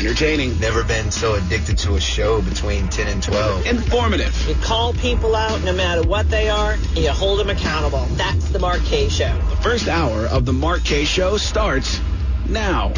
Entertaining. Never been so addicted to a show between 10 and 12. Informative. You call people out no matter what they are, and you hold them accountable. That's the Mark Kaye Show. The first hour of the Mark Kaye Show starts now.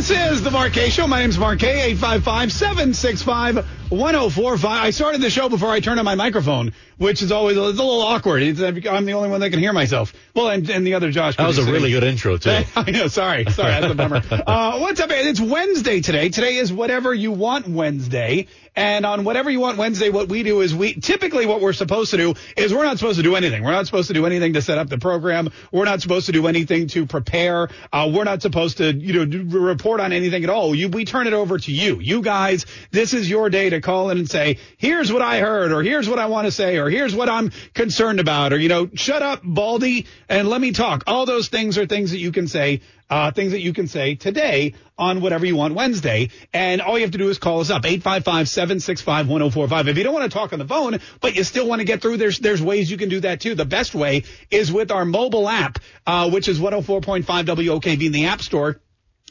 This is the Mark Kaye Show. My name's Mark Kaye. 855-765-1045. I started the show before I turned on my microphone, which is always a, it's a little awkward. It's, I'm the only one that can hear myself. Well, and, and the other Josh. That was a really good intro, too. I know. Sorry. Sorry. That's a bummer. uh, what's up? It's Wednesday today. Today is whatever you want Wednesday. And on whatever you want Wednesday, what we do is we typically what we're supposed to do is we're not supposed to do anything. We're not supposed to do anything to set up the program. We're not supposed to do anything to prepare. Uh, we're not supposed to, you know, report on anything at all. You, we turn it over to you. You guys, this is your day to call in and say, here's what I heard, or here's what I want to say, or here's what I'm concerned about, or, you know, shut up, Baldy, and let me talk. All those things are things that you can say uh, things that you can say today on whatever you want Wednesday. And all you have to do is call us up, 855-765-1045. If you don't want to talk on the phone, but you still want to get through, there's, there's ways you can do that too. The best way is with our mobile app, uh, which is 104.5 WOKV in the App Store.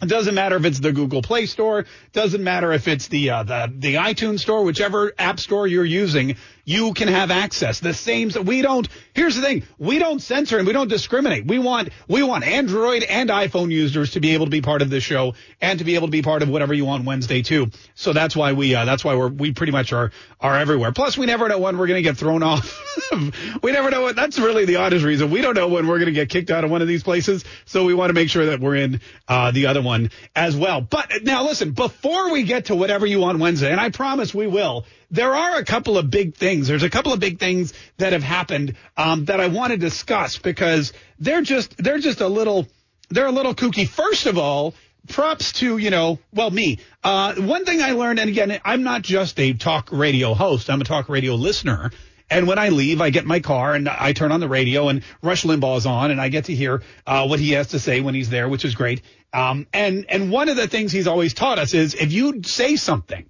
It doesn't matter if it's the Google Play Store. Doesn't matter if it's the uh, the the iTunes Store, whichever app store you're using. You can have access. The same. We don't. Here's the thing. We don't censor and we don't discriminate. We want we want Android and iPhone users to be able to be part of this show and to be able to be part of whatever you want Wednesday too. So that's why we uh, that's why we're we pretty much are are everywhere. Plus, we never know when we're going to get thrown off. we never know what. That's really the oddest reason. We don't know when we're going to get kicked out of one of these places. So we want to make sure that we're in uh, the other one as well. But now listen, before we get to whatever you want Wednesday, and I promise we will, there are a couple of big things. There's a couple of big things that have happened um, that I want to discuss because they're just they're just a little they're a little kooky. First of all, props to you know well me. Uh, one thing I learned, and again, I'm not just a talk radio host. I'm a talk radio listener. And when I leave, I get my car and I turn on the radio and Rush Limbaugh's on and I get to hear uh, what he has to say when he's there, which is great. Um, and, and one of the things he's always taught us is if you say something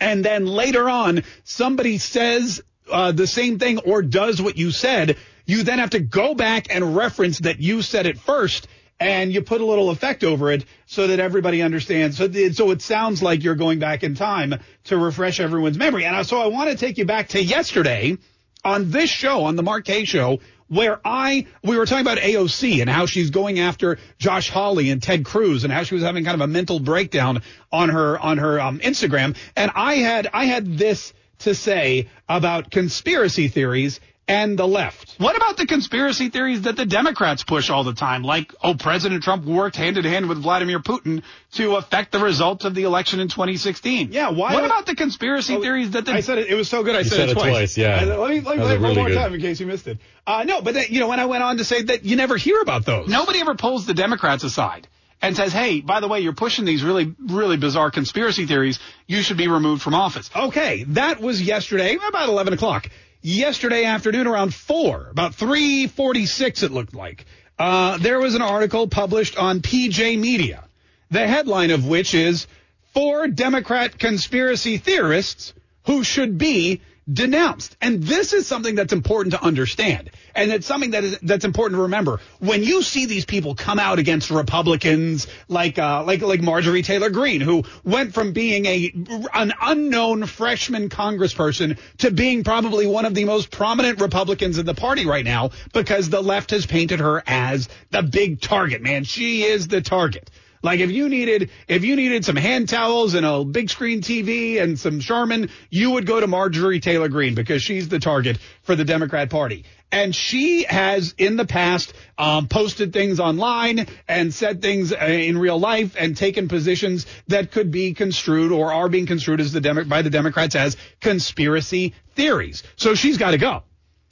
and then later on somebody says uh, the same thing or does what you said, you then have to go back and reference that you said it first and you put a little effect over it so that everybody understands. So, so it sounds like you're going back in time to refresh everyone's memory. And so I want to take you back to yesterday on this show, on the Mark Kaye show, where I, we were talking about AOC and how she's going after Josh Hawley and Ted Cruz and how she was having kind of a mental breakdown on her, on her um, Instagram. And I had, I had this to say about conspiracy theories and the left. What about the conspiracy theories that the Democrats push all the time? Like, oh, President Trump worked hand in hand with Vladimir Putin to affect the results of the election in 2016. Yeah, why? What about the conspiracy oh, theories that the. I said it, it was so good, I said, said, it twice. twice yeah. I, let me, let me play really one more good. time in case you missed it. Uh, no, but then, you know, when I went on to say that you never hear about those. Nobody ever pulls the Democrats aside and says, hey, by the way, you're pushing these really, really bizarre conspiracy theories. You should be removed from office. Okay, that was yesterday, about 11 o'clock yesterday afternoon around 4, about 346 it looked like. Uh, there was an article published on PJ Media, the headline of which is Four Democrat Conspiracy Theorists Who Should Be denounced. And this is something that's important to understand. And it's something that is that's important to remember. When you see these people come out against Republicans like uh, like like Marjorie Taylor Greene, who went from being a an unknown freshman congressperson to being probably one of the most prominent Republicans in the party right now because the left has painted her as the big target, man. She is the target. Like if you needed if you needed some hand towels and a big screen TV and some Charmin, you would go to Marjorie Taylor Greene because she's the target for the Democrat Party. And she has in the past um, posted things online and said things uh, in real life and taken positions that could be construed or are being construed as the Demo- by the Democrats as conspiracy theories. So she's got to go.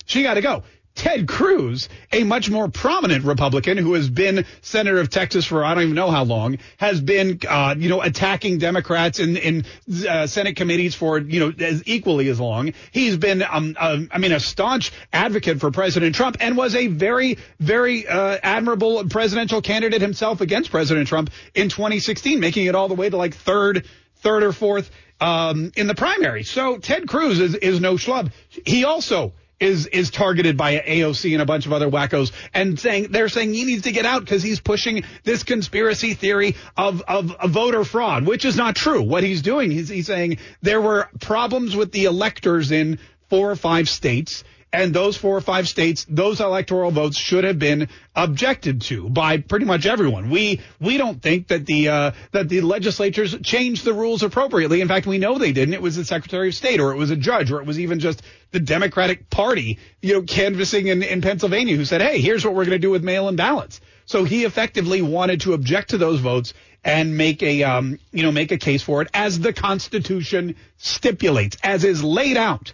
She got to go. Ted Cruz, a much more prominent Republican who has been senator of Texas for I don't even know how long, has been, uh, you know, attacking Democrats in in uh, Senate committees for you know as equally as long. He's been, um, uh, I mean, a staunch advocate for President Trump and was a very, very uh, admirable presidential candidate himself against President Trump in 2016, making it all the way to like third, third or fourth um, in the primary. So Ted Cruz is is no schlub. He also is is targeted by AOC and a bunch of other wackos, and saying they're saying he needs to get out because he's pushing this conspiracy theory of of a voter fraud, which is not true. What he's doing, he's, he's saying there were problems with the electors in four or five states and those four or five states, those electoral votes should have been objected to by pretty much everyone. We we don't think that the uh, that the legislatures changed the rules appropriately. In fact, we know they didn't. It was the Secretary of State, or it was a judge, or it was even just the Democratic Party, you know, canvassing in, in Pennsylvania, who said, "Hey, here's what we're going to do with mail-in ballots." So he effectively wanted to object to those votes and make a um, you know make a case for it as the Constitution stipulates, as is laid out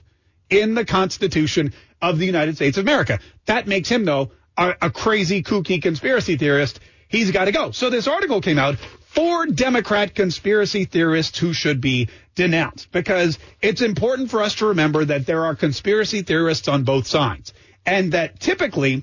in the Constitution of the United States of America. That makes him, though, a, a crazy, kooky conspiracy theorist. He's got to go. So this article came out for Democrat conspiracy theorists who should be denounced because it's important for us to remember that there are conspiracy theorists on both sides and that typically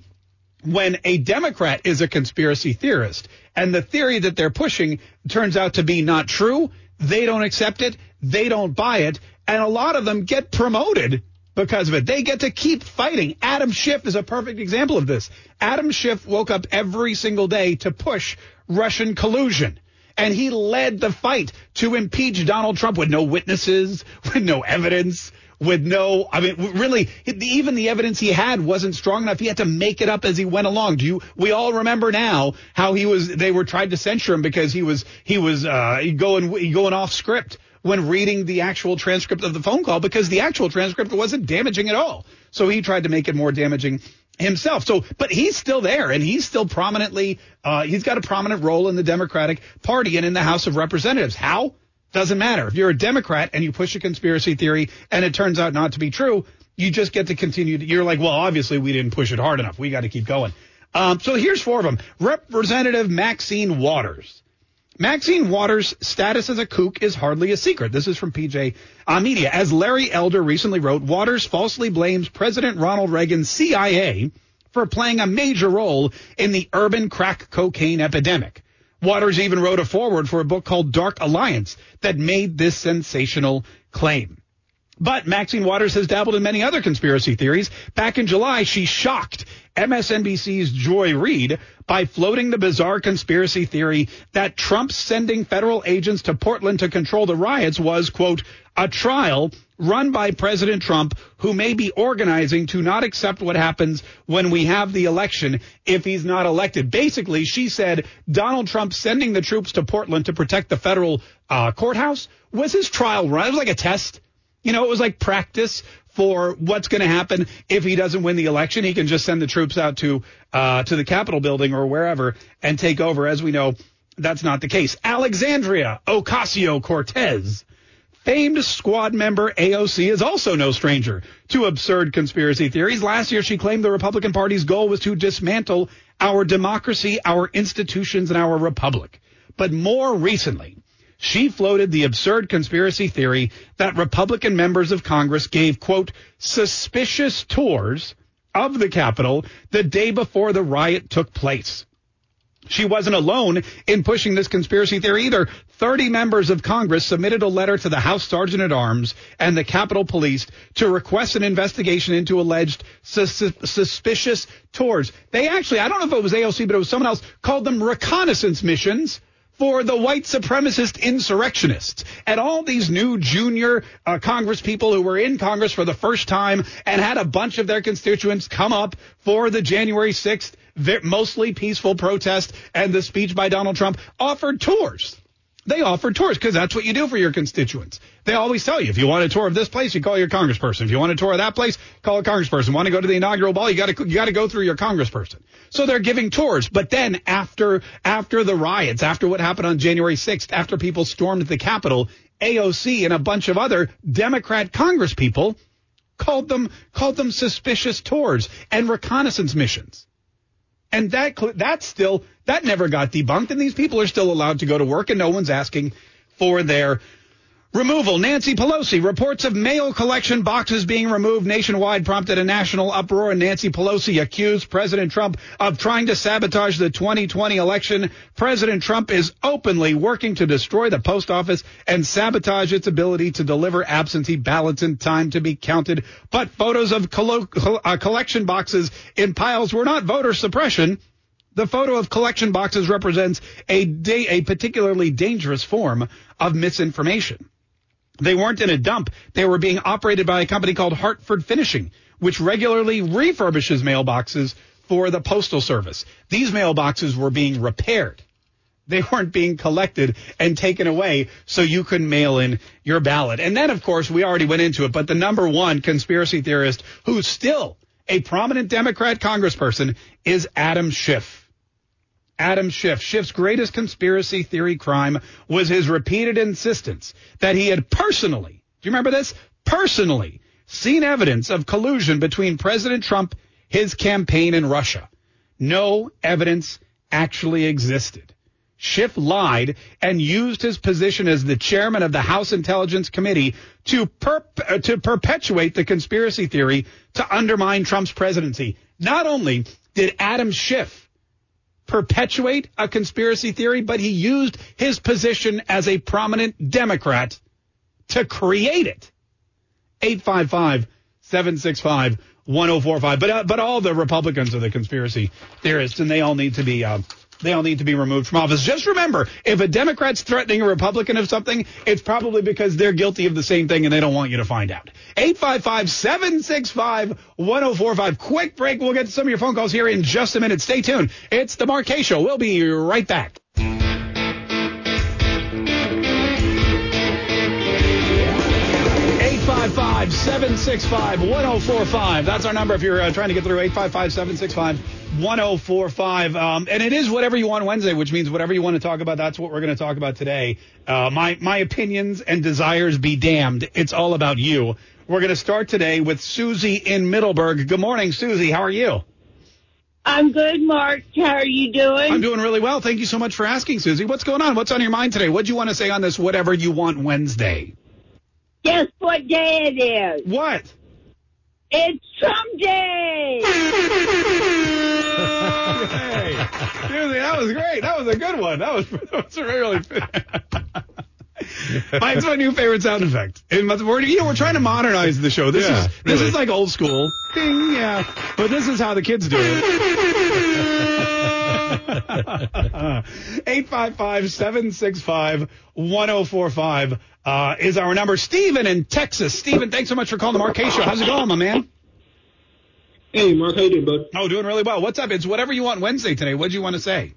when a Democrat is a conspiracy theorist and the theory that they're pushing turns out to be not true, they don't accept it, they don't buy it, and a lot of them get promoted because of it. They get to keep fighting. Adam Schiff is a perfect example of this. Adam Schiff woke up every single day to push Russian collusion. And he led the fight to impeach Donald Trump with no witnesses, with no evidence, with no, I mean, really, even the evidence he had wasn't strong enough. He had to make it up as he went along. Do you, we all remember now how he was, they were trying to censure him because he was, he was, uh, going, going off script when reading the actual transcript of the phone call because the actual transcript wasn't damaging at all. So he tried to make it more damaging himself. So, but he's still there and he's still prominently, uh, he's got a prominent role in the Democratic Party and in the House of Representatives. How? Doesn't matter. If you're a Democrat and you push a conspiracy theory and it turns out not to be true, you just get to continue. To, you're like, well, obviously we didn't push it hard enough. We got to keep going. Um, so here's four of them. Representative Maxine Waters. Maxine Waters' status as a kook is hardly a secret. This is from PJ uh, Media. As Larry Elder recently wrote, Waters falsely blames President Ronald Reagan's CIA for playing a major role in the urban crack cocaine epidemic. Waters even wrote a foreword for a book called Dark Alliance that made this sensational claim. But Maxine Waters has dabbled in many other conspiracy theories. Back in July, she shocked MSNBC's Joy Reid by floating the bizarre conspiracy theory that Trump sending federal agents to Portland to control the riots was, quote, a trial run by President Trump who may be organizing to not accept what happens when we have the election if he's not elected. Basically, she said Donald Trump sending the troops to Portland to protect the federal uh, courthouse was his trial run. It was like a test. You know, it was like practice for what's going to happen if he doesn't win the election. He can just send the troops out to uh, to the Capitol building or wherever and take over. As we know, that's not the case. Alexandria Ocasio Cortez. Famed squad member AOC is also no stranger to absurd conspiracy theories. Last year, she claimed the Republican Party's goal was to dismantle our democracy, our institutions, and our republic. But more recently, she floated the absurd conspiracy theory that Republican members of Congress gave, quote, suspicious tours of the Capitol the day before the riot took place. She wasn't alone in pushing this conspiracy theory either. 30 members of Congress submitted a letter to the House Sergeant at Arms and the Capitol Police to request an investigation into alleged sus- suspicious tours. They actually, I don't know if it was AOC, but it was someone else, called them reconnaissance missions for the white supremacist insurrectionists and all these new junior uh, Congress people who were in Congress for the first time and had a bunch of their constituents come up for the January 6th mostly peaceful protest and the speech by Donald Trump offered tours. They offer tours because that's what you do for your constituents. They always tell you if you want a tour of this place, you call your congressperson. If you want a tour of that place, call a congressperson. Want to go to the inaugural ball, you got to you got to go through your congressperson. So they're giving tours. But then after after the riots, after what happened on January 6th, after people stormed the Capitol, AOC and a bunch of other Democrat congresspeople called them called them suspicious tours and reconnaissance missions. And that that still that never got debunked, and these people are still allowed to go to work, and no one's asking for their Removal. Nancy Pelosi. Reports of mail collection boxes being removed nationwide prompted a national uproar. And Nancy Pelosi accused President Trump of trying to sabotage the 2020 election. President Trump is openly working to destroy the post office and sabotage its ability to deliver absentee ballots in time to be counted. But photos of collo- uh, collection boxes in piles were not voter suppression. The photo of collection boxes represents a, da- a particularly dangerous form of misinformation. They weren't in a dump. They were being operated by a company called Hartford Finishing, which regularly refurbishes mailboxes for the Postal Service. These mailboxes were being repaired. They weren't being collected and taken away so you could mail in your ballot. And then, of course, we already went into it, but the number one conspiracy theorist who's still a prominent Democrat congressperson is Adam Schiff. Adam Schiff. Schiff's greatest conspiracy theory crime was his repeated insistence that he had personally, do you remember this? Personally seen evidence of collusion between President Trump, his campaign, and Russia. No evidence actually existed. Schiff lied and used his position as the chairman of the House Intelligence Committee to, perp- uh, to perpetuate the conspiracy theory to undermine Trump's presidency. Not only did Adam Schiff perpetuate a conspiracy theory, but he used his position as a prominent Democrat to create it. 855 765 1045. But, uh, but all the Republicans are the conspiracy theorists, and they all need to be. Uh, they all need to be removed from office. Just remember, if a Democrat's threatening a Republican of something, it's probably because they're guilty of the same thing and they don't want you to find out. 855-765-1045. Quick break. We'll get to some of your phone calls here in just a minute. Stay tuned. It's the Kaye Show. We'll be right back. 855 765 1045. That's our number if you're uh, trying to get through 855 765 1045. Um, and it is whatever you want Wednesday, which means whatever you want to talk about, that's what we're going to talk about today. Uh, my, my opinions and desires be damned. It's all about you. We're going to start today with Susie in Middleburg. Good morning, Susie. How are you? I'm good, Mark. How are you doing? I'm doing really well. Thank you so much for asking, Susie. What's going on? What's on your mind today? What do you want to say on this whatever you want Wednesday? Guess what day it is? What? It's Trump Day! hey, Susie, that was great. That was a good one. That was, that was really. Mine's my new favorite sound effect. And we're, you know, we're trying to modernize the show. This Yeah, is this really. is like old school. Ding, yeah. But this is how the kids do it. 855-765-1045 uh, is our number. Steven in Texas. Steven, thanks so much for calling the Mark Kaye Show. How's it going, my man? Hey, Mark, how you doing, bud? Oh, doing really well. What's up? It's whatever you want Wednesday today. What do you want to say?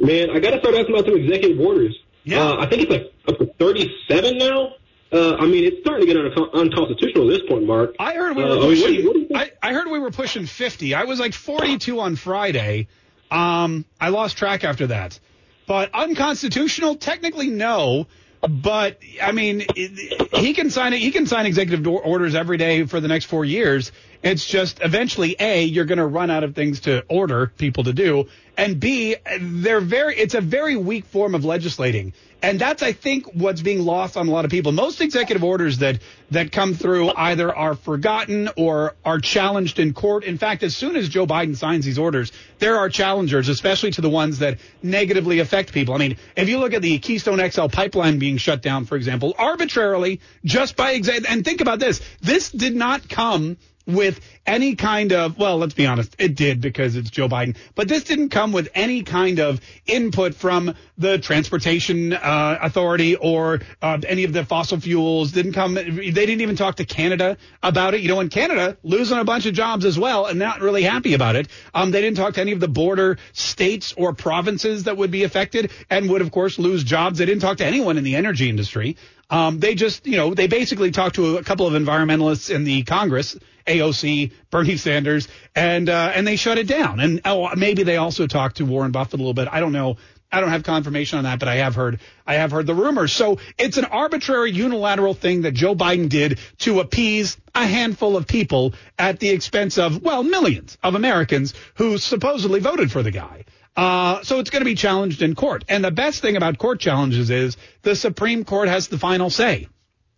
Man, I got to start asking about some executive orders. Yeah. Uh, I think it's like up to 37 now. Uh, I mean, it's starting to get un- unconstitutional at this point, Mark. I heard we Uh, were I mean, what do you- what do? I, I heard we were pushing 50. I was like 42 on Friday. Um, I lost track after that. But unconstitutional, technically no. But I mean, he can sign it. He can sign executive orders every day for the next four years. It's just eventually, a you're going to run out of things to order people to do, and b they're very. It's a very weak form of legislating, and that's I think what's being lost on a lot of people. Most executive orders that that come through either are forgotten or are challenged in court. In fact, as soon as Joe Biden signs these orders, there are challengers, especially to the ones that negatively affect people. I mean, if you look at the Keystone XL pipeline being shut down, for example, arbitrarily, just by exa- and think about this, this did not come with any kind of, well, let's be honest, it did because it's Joe Biden, but this didn't come with any kind of input from the Transportation uh, Authority or uh, any of the fossil fuels. Didn't come, they didn't even talk to Canada about it. You know, in Canada, losing a bunch of jobs as well and not really happy about it. Um, they didn't talk to any of the border states or provinces that would be affected and would, of course, lose jobs. They didn't talk to anyone in the energy industry. Um, they just, you know, they basically talked to a couple of environmentalists in the Congress, AOC, Bernie Sanders, and uh, and they shut it down. And oh, maybe they also talked to Warren Buffett a little bit. I don't know. I don't have confirmation on that, but I have heard I have heard the rumors. So it's an arbitrary unilateral thing that Joe Biden did to appease a handful of people at the expense of well millions of Americans who supposedly voted for the guy. Uh, so it's going to be challenged in court. And the best thing about court challenges is the Supreme Court has the final say.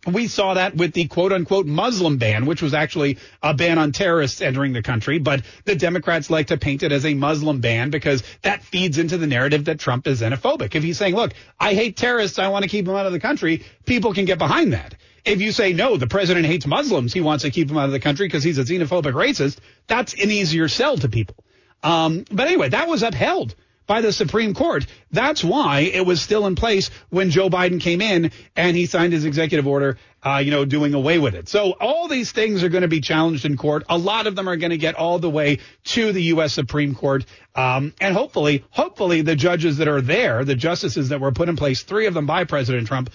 We saw that with the quote unquote Muslim ban, which was actually a ban on terrorists entering the country. But the Democrats like to paint it as a Muslim ban because that feeds into the narrative that Trump is xenophobic. If he's saying, look, I hate terrorists, I want to keep them out of the country, people can get behind that. If you say, no, the president hates Muslims, he wants to keep them out of the country because he's a xenophobic racist, that's an easier sell to people. Um, but anyway, that was upheld by the Supreme Court. That's why it was still in place when Joe Biden came in and he signed his executive order, uh, you know, doing away with it. So all these things are going to be challenged in court. A lot of them are going to get all the way to the U.S. Supreme Court. Um, and hopefully, hopefully the judges that are there, the justices that were put in place, three of them by President Trump,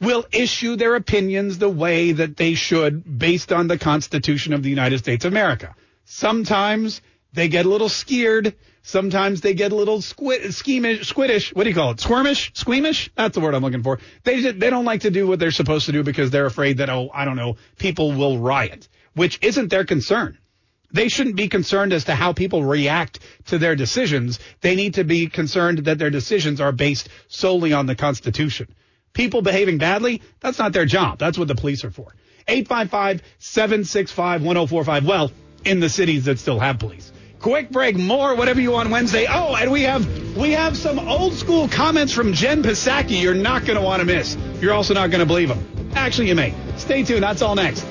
will issue their opinions the way that they should based on the Constitution of the United States of America. Sometimes they get a little scared. Sometimes they get a little squid, schemish, squiddish. What do you call it? Squirmish? Squeamish? That's the word I'm looking for. They they don't like to do what they're supposed to do because they're afraid that, oh, I don't know, people will riot, which isn't their concern. They shouldn't be concerned as to how people react to their decisions. They need to be concerned that their decisions are based solely on the Constitution. People behaving badly, that's not their job. That's what the police are for. 855 765 1045. Well, in the cities that still have police. Quick break, more whatever you want Wednesday. Oh, and we have we have some old school comments from Jen Psaki you're not going to want to miss. You're also not going to believe them. Actually, you may. Stay tuned. That's all next.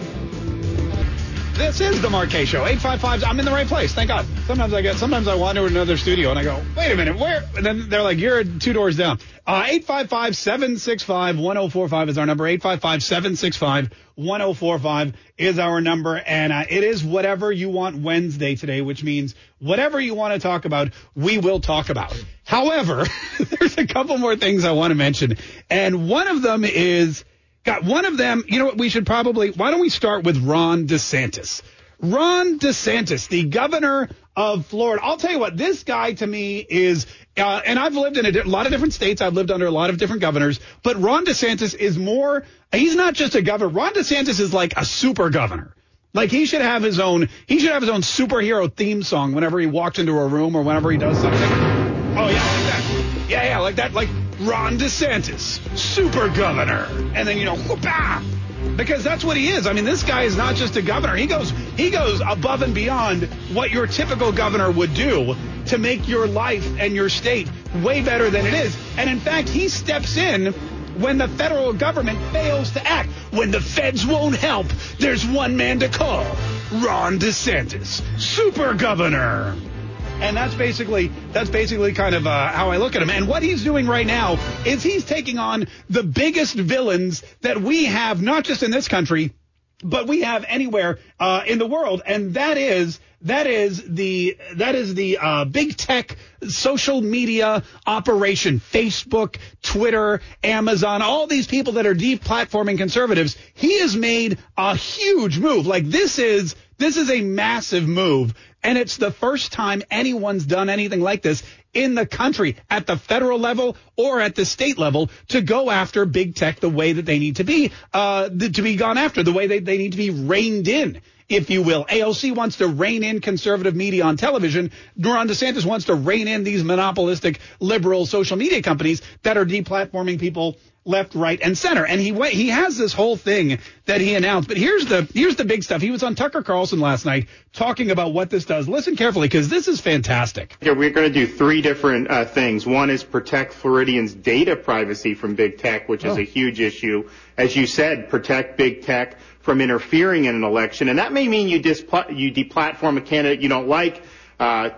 This is the Mark Kaye Show. 855. I'm in the right place. Thank God. Sometimes I get, sometimes I wander to another studio and I go, wait a minute, where? And then they're like, you're two doors down. Uh, 855 765 1045 is our number. 855 765 1045 is our number. And uh, it is whatever you want Wednesday today, which means whatever you want to talk about, we will talk about. However, there's a couple more things I want to mention. And one of them is, Got one of them. You know what? We should probably. Why don't we start with Ron DeSantis? Ron DeSantis, the governor of Florida. I'll tell you what. This guy to me is. Uh, and I've lived in a, a lot of different states. I've lived under a lot of different governors. But Ron DeSantis is more. He's not just a governor. Ron DeSantis is like a super governor. Like he should have his own. He should have his own superhero theme song whenever he walks into a room or whenever he does something. Oh yeah, like that. Yeah, yeah, like that. Like Ron DeSantis, super governor. And then, you know, whoopah! Because that's what he is. I mean, this guy is not just a governor. He goes he goes above and beyond what your typical governor would do to make your life and your state way better than it is. And in fact, he steps in when the federal government fails to act. When the feds won't help, there's one man to call. Ron DeSantis, super governor. And that's basically that's basically kind of uh, how I look at him. And what he's doing right now is he's taking on the biggest villains that we have, not just in this country, but we have anywhere uh, in the world, and that is that is the that is the uh, big tech social media operation, Facebook, Twitter, Amazon, all these people that are deplatforming conservatives. He has made a huge move. Like this is this is a massive move and it's the first time anyone's done anything like this in the country at the federal level or at the state level to go after big tech the way that they need to be, uh, to be gone after, the way they, they need to be reined in if you will. AOC wants to rein in conservative media on television. Ron DeSantis wants to rein in these monopolistic liberal social media companies that are deplatforming people left, right, and center. And he he has this whole thing that he announced. But here's the here's the big stuff. He was on Tucker Carlson last night talking about what this does. Listen carefully because this is fantastic. Here we're going to do three different uh, things. One is protect Floridians' data privacy from big tech, which oh. is a huge issue. As you said, protect big tech from interfering in an election, and that may mean you displ- you deplatform a candidate you don't like. Uh,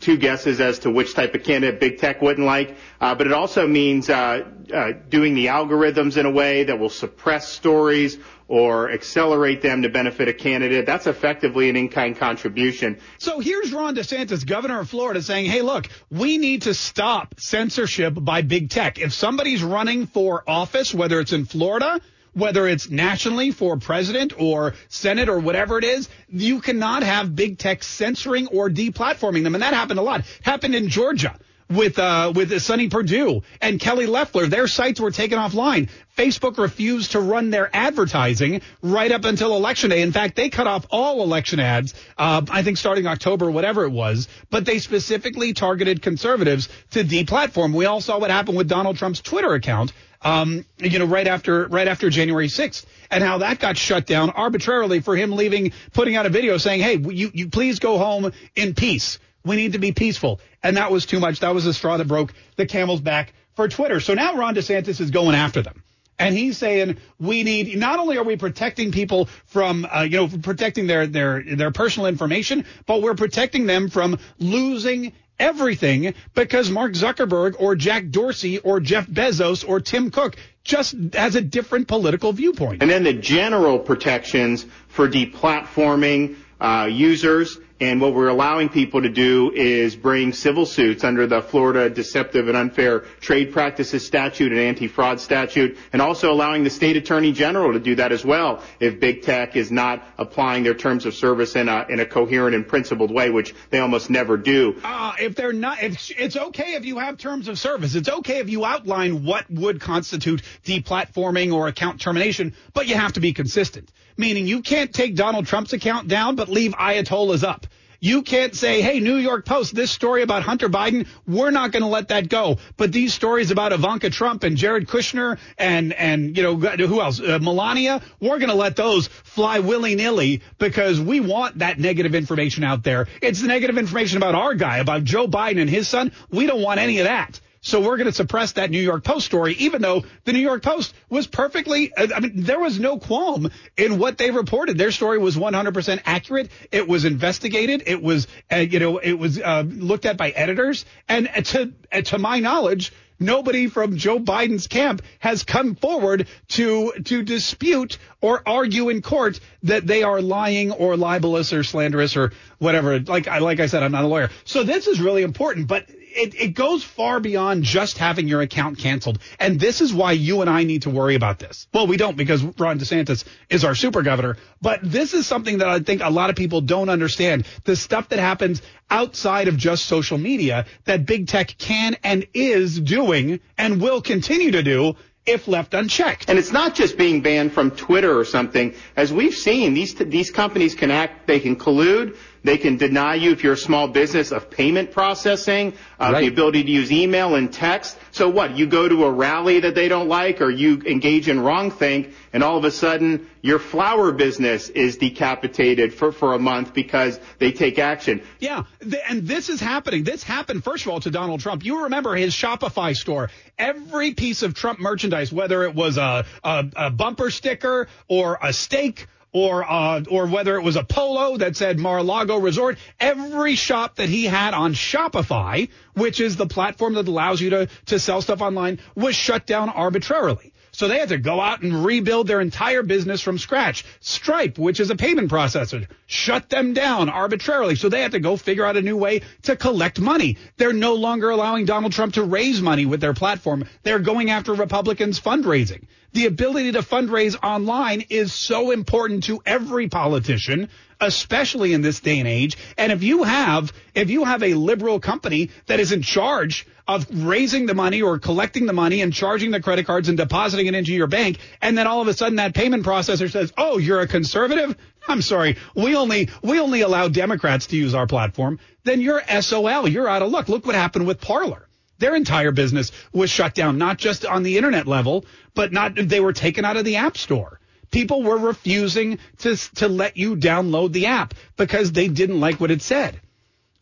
two guesses as to which type of candidate big tech wouldn't like, uh, but it also means uh, uh, doing the algorithms in a way that will suppress stories or accelerate them to benefit a candidate. That's effectively an in-kind contribution. So here's Ron DeSantis, governor of Florida, saying, hey, look, we need to stop censorship by big tech. If somebody's running for office, whether it's in Florida, whether it's nationally for president or Senate or whatever it is, you cannot have big tech censoring or deplatforming them. And that happened a lot. It happened in Georgia with uh, with Sonny Perdue and Kelly Loeffler. Their sites were taken offline. Facebook refused to run their advertising right up until election day. In fact, they cut off all election ads. Uh, I think starting October, whatever it was. But they specifically targeted conservatives to deplatform. We all saw what happened with Donald Trump's Twitter account. Um, you know, right after right after January 6th, and how that got shut down arbitrarily for him leaving, putting out a video saying, "Hey, you you please go home in peace." We need to be peaceful. And that was too much. That was the straw that broke the camel's back for Twitter. So now Ron DeSantis is going after them. And he's saying we need not only are we protecting people from uh, you know protecting their their their personal information, but we're protecting them from losing everything because Mark Zuckerberg or Jack Dorsey or Jeff Bezos or Tim Cook just has a different political viewpoint. And then the general protections for deplatforming uh, users and what we're allowing people to do is bring civil suits under the Florida Deceptive and Unfair Trade Practices Statute and Anti-Fraud Statute, and also allowing the state attorney general to do that as well if big tech is not applying their terms of service in a, in a coherent and principled way, which they almost never do. Uh, if they're not, it's, it's okay if you have terms of service. It's okay if you outline what would constitute deplatforming or account termination, but you have to be consistent. Meaning you can't take Donald Trump's account down, but leave Ayatollah's up. You can't say, hey, New York Post, this story about Hunter Biden, we're not going to let that go. But these stories about Ivanka Trump and Jared Kushner and, and, you know, who else? Uh, Melania, we're going to let those fly willy nilly because we want that negative information out there. It's the negative information about our guy, about Joe Biden and his son. We don't want any of that. So we're going to suppress that New York Post story, even though the New York Post was perfectly, I mean, there was no qualm in what they reported. Their story was 100% accurate. It was investigated. It was, uh, you know, it was uh, looked at by editors. And to, to my knowledge, nobody from Joe Biden's camp has come forward to to dispute or argue in court that they are lying or libelous or slanderous or whatever. Like I like I said, I'm not a lawyer, so this is really important. But it, it goes far beyond just having your account canceled. And this is why you and I need to worry about this. Well, we don't because Ron DeSantis is our super governor, but this is something that I think a lot of people don't understand. The stuff that happens outside of just social media that big tech can and is doing and will continue to do if left unchecked. And it's not just being banned from Twitter or something. As we've seen, these these companies can act, they can collude, they can deny you if you're a small business of payment processing, uh, right. the ability to use email and text. So what? You go to a rally that they don't like, or you engage in wrong thing, and all of a sudden your flower business is decapitated for for a month because they take action. Yeah, and this is happening. This happened first of all to Donald Trump. You remember his Shopify store. Every piece of Trump merchandise, whether it was a, a, a bumper sticker or a steak or uh, or whether it was a polo that said Mar-a-Lago Resort, every shop that he had on Shopify, which is the platform that allows you to to sell stuff online, was shut down arbitrarily. So they had to go out and rebuild their entire business from scratch. Stripe, which is a payment processor, shut them down arbitrarily. So they had to go figure out a new way to collect money. They're no longer allowing Donald Trump to raise money with their platform. They're going after Republicans fundraising. The ability to fundraise online is so important to every politician especially in this day and age. And if you have, if you have a liberal company that is in charge of raising the money or collecting the money and charging the credit cards and depositing it into your bank, and then all of a sudden that payment processor says, "Oh, you're a conservative." I'm sorry, we only we only allow Democrats to use our platform. Then you're SOL. You're out of luck. Look what happened with Parler. Their entire business was shut down, not just on the internet level, but not they were taken out of the app store people were refusing to, to let you download the app because they didn't like what it said.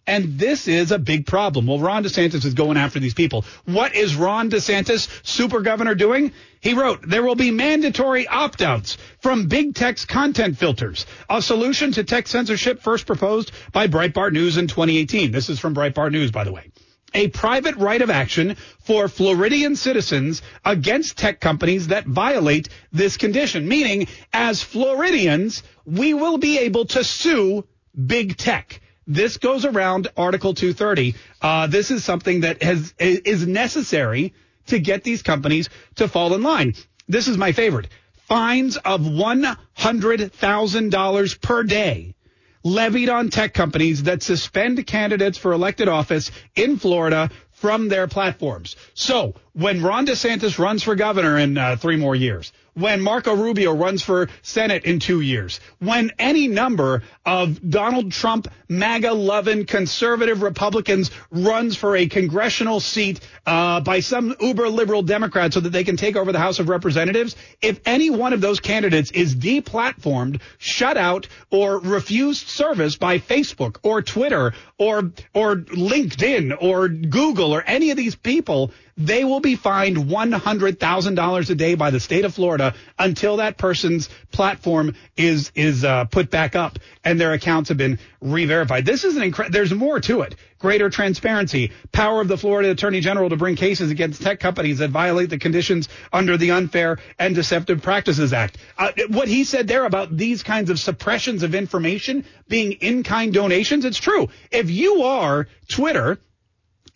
And this is a big problem. Well, Ron DeSantis is going after these people. What is Ron DeSantis, super governor, doing? He wrote, there will be mandatory opt-outs from big tech's content filters, a solution to tech censorship first proposed by Breitbart News in 2018. This is from Breitbart News, by the way a private right of action for Floridian citizens against tech companies that violate this condition. Meaning, as Floridians, we will be able to sue big tech. This goes around Article 230. Uh, this is something that has is necessary to get these companies to fall in line. This is my favorite. Fines of $100,000 per day levied on tech companies that suspend candidates for elected office in Florida from their platforms. So when Ron DeSantis runs for governor in uh, three more years, when Marco Rubio runs for Senate in two years, when any number of Donald Trump MAGA loving conservative Republicans runs for a congressional seat uh, by some uber liberal Democrat so that they can take over the House of Representatives, if any one of those candidates is deplatformed, shut out, or refused service by Facebook or Twitter or or LinkedIn or Google or any of these people, they will be fined $100,000 a day by the state of Florida until that person's platform is is uh, put back up and their accounts have been re-verified. This is an incredible. There's more to it. Greater transparency, power of the Florida Attorney General to bring cases against tech companies that violate the conditions under the Unfair and Deceptive Practices Act. Uh, what he said there about these kinds of suppressions of information being in-kind donations, it's true. If you are Twitter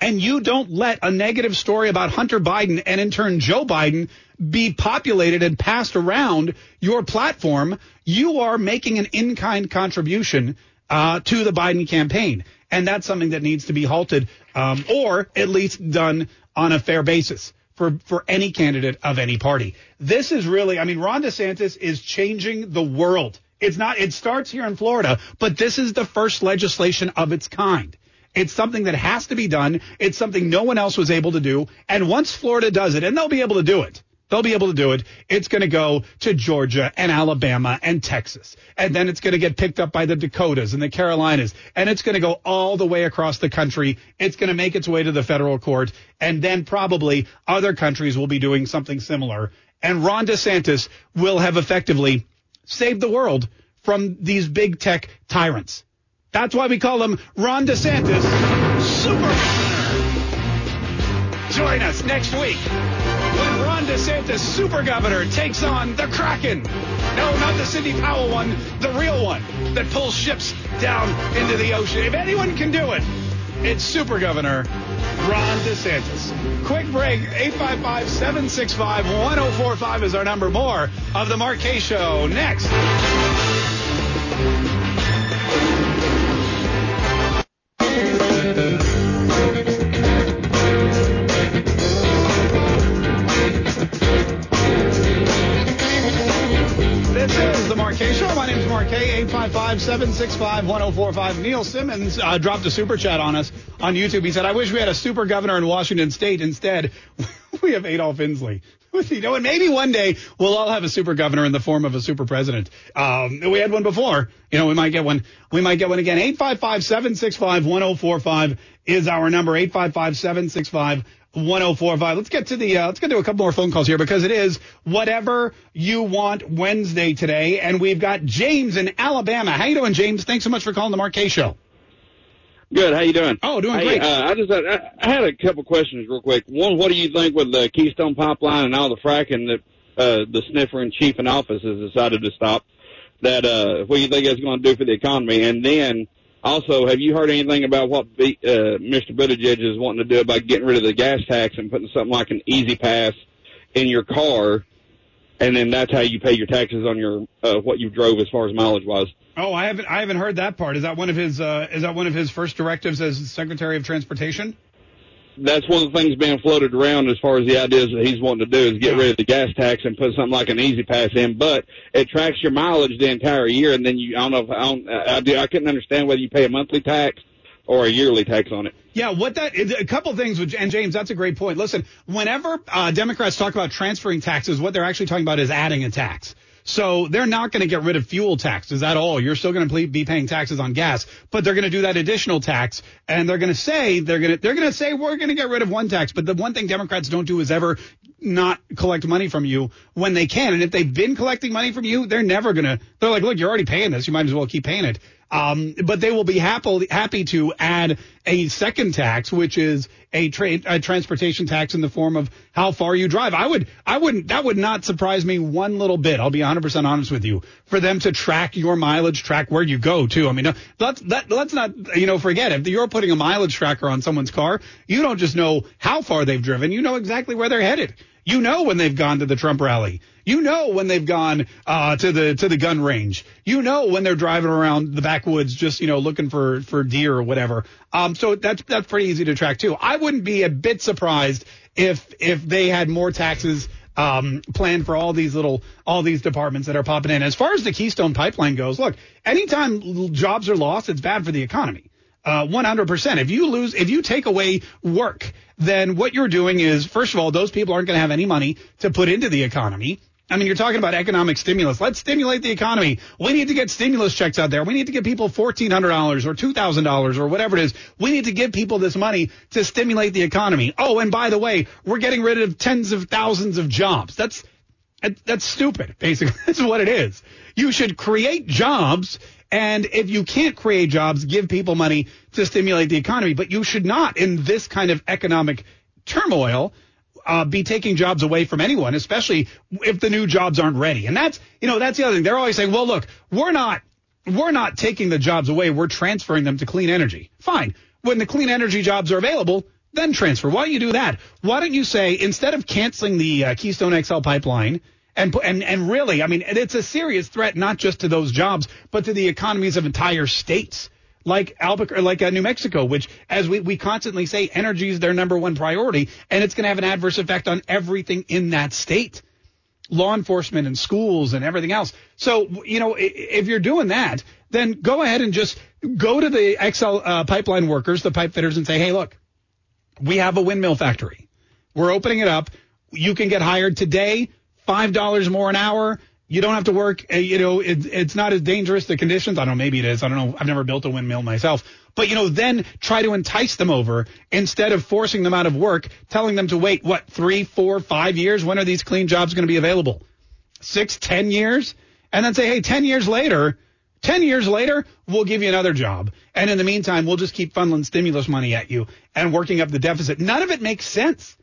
and you don't let a negative story about Hunter Biden and in turn Joe Biden be populated and passed around your platform, you are making an in-kind contribution uh, to the Biden campaign. And that's something that needs to be halted um, or at least done on a fair basis for, for any candidate of any party. This is really, I mean, Ron DeSantis is changing the world. It's not, it starts here in Florida, but this is the first legislation of its kind. It's something that has to be done. It's something no one else was able to do. And once Florida does it, and they'll be able to do it, they'll be able to do it. It's going to go to Georgia and Alabama and Texas. And then it's going to get picked up by the Dakotas and the Carolinas. And it's going to go all the way across the country. It's going to make its way to the federal court. And then probably other countries will be doing something similar. And Ron DeSantis will have effectively saved the world from these big tech tyrants. That's why we call him Ron DeSantis Super. Join us next week when Ron DeSantis Super Governor takes on the Kraken. No, not the Sidney Powell one, the real one that pulls ships down into the ocean. If anyone can do it, it's Super Governor Ron DeSantis. Quick break. 855-765-1045 is our number. More of the Mark Kaye Show next. 855-765-1045. Neil Simmons uh, dropped a super chat on us on YouTube. He said, I wish we had a super governor in Washington State. Instead, we have Adolf Inslee. You know, and maybe one day we'll all have a super governor in the form of a super president. Um, we had one before. You know, we might get one. We might get one again. 855-765-1045 is our number. 855-765 1045. Let's get to the uh, let's get to a couple more phone calls here because it is whatever you want Wednesday today, and we've got James in Alabama. How you doing, James? Thanks so much for calling the Mark Kaye Show. Good. How you doing? Oh, doing Hey, great. uh, I just had, I I had a couple questions real quick. One, what do you think with the Keystone Pipeline and all the fracking that uh, the sniffer in chief in office has decided to stop? That uh, what do you think it's going to do for the economy? And then also, have you heard anything about what B, uh, Mr. Buttigieg is wanting to do about getting rid of the gas tax and putting something like an E-ZPass in your car, and then that's how you pay your taxes on your uh, what you drove as far as mileage wise? oh, I haven't I haven't heard that part. Is that one of his uh, is that one of his first directives as Secretary of Transportation? That's one of the things being floated around as far as the ideas that he's wanting to do is get rid of the gas tax and put something like an E-ZPass in, but it tracks your mileage the entire year, and then you I don't know if I don't I, do, I couldn't understand whether you pay a monthly tax or a yearly tax on it. Yeah, what that a couple things, which, and James, that's a great point. Listen, whenever uh, Democrats talk about transferring taxes, what they're actually talking about is adding a tax. So they're not going to get rid of fuel taxes at all. You're still going to be paying taxes on gas, but they're going to do that additional tax, and they're going to say they're going to they're going to say we're going to get rid of one tax. But the one thing Democrats don't do is ever not collect money from you when they can. And if they've been collecting money from you, they're never going to. They're like, look, you're already paying this. You might as well keep paying it. Um, but they will be happy happy to add a second tax, which is a, tra- a transportation tax in the form of how far you drive. I would, I wouldn't, that would not surprise me one little bit. I'll be 100% honest with you. For them to track your mileage, track where you go too. I mean, let's that, let's not, you know, forget if you're putting a mileage tracker on someone's car, you don't just know how far they've driven, you know exactly where they're headed. You know when they've gone to the Trump rally. You know when they've gone uh, to the to the gun range. You know when they're driving around the backwoods, just you know looking for for deer or whatever. Um, so that's that's pretty easy to track too. I wouldn't be a bit surprised if if they had more taxes um, planned for all these little all these departments that are popping in. As far as the Keystone Pipeline goes, look, anytime jobs are lost, it's bad for the economy. Uh, 100%. If you lose, if you take away work, then what you're doing is, first of all, those people aren't going to have any money to put into the economy. I mean, you're talking about economic stimulus. Let's stimulate the economy. We need to get stimulus checks out there. We need to give people $1,400 or $2,000 or whatever it is. We need to give people this money to stimulate the economy. Oh, and by the way, we're getting rid of tens of thousands of jobs. That's, that's stupid, basically. That's what it is. You should create jobs and if you can't create jobs, give people money to stimulate the economy. But you should not, in this kind of economic turmoil, uh, be taking jobs away from anyone, especially if the new jobs aren't ready. And that's, you know, that's the other thing. They're always saying, well, look, we're not, we're not taking the jobs away. We're transferring them to clean energy. Fine. When the clean energy jobs are available, then transfer. Why don't you do that? Why don't you say, instead of canceling the uh, Keystone XL pipeline, and and and really, I mean, it's a serious threat not just to those jobs, but to the economies of entire states like Albuquerque, like uh, New Mexico, which, as we, we constantly say, energy is their number one priority, and it's going to have an adverse effect on everything in that state, law enforcement and schools and everything else. So, you know, if you're doing that, then go ahead and just go to the XL uh, pipeline workers, the pipe fitters, and say, hey, look, we have a windmill factory. We're opening it up. You can get hired today five dollars more an hour. You don't have to work. Uh, you know, it, it's not as dangerous. The conditions. I don't know. Maybe it is. I don't know. I've never built a windmill myself. But you know, then try to entice them over instead of forcing them out of work, telling them to wait. What three, four, five years? When are these clean jobs going to be available? Six, ten years? And then say, hey, ten years later. 10 years later, we'll give you another job. And in the meantime, we'll just keep funneling stimulus money at you and working up the deficit. None of it makes sense.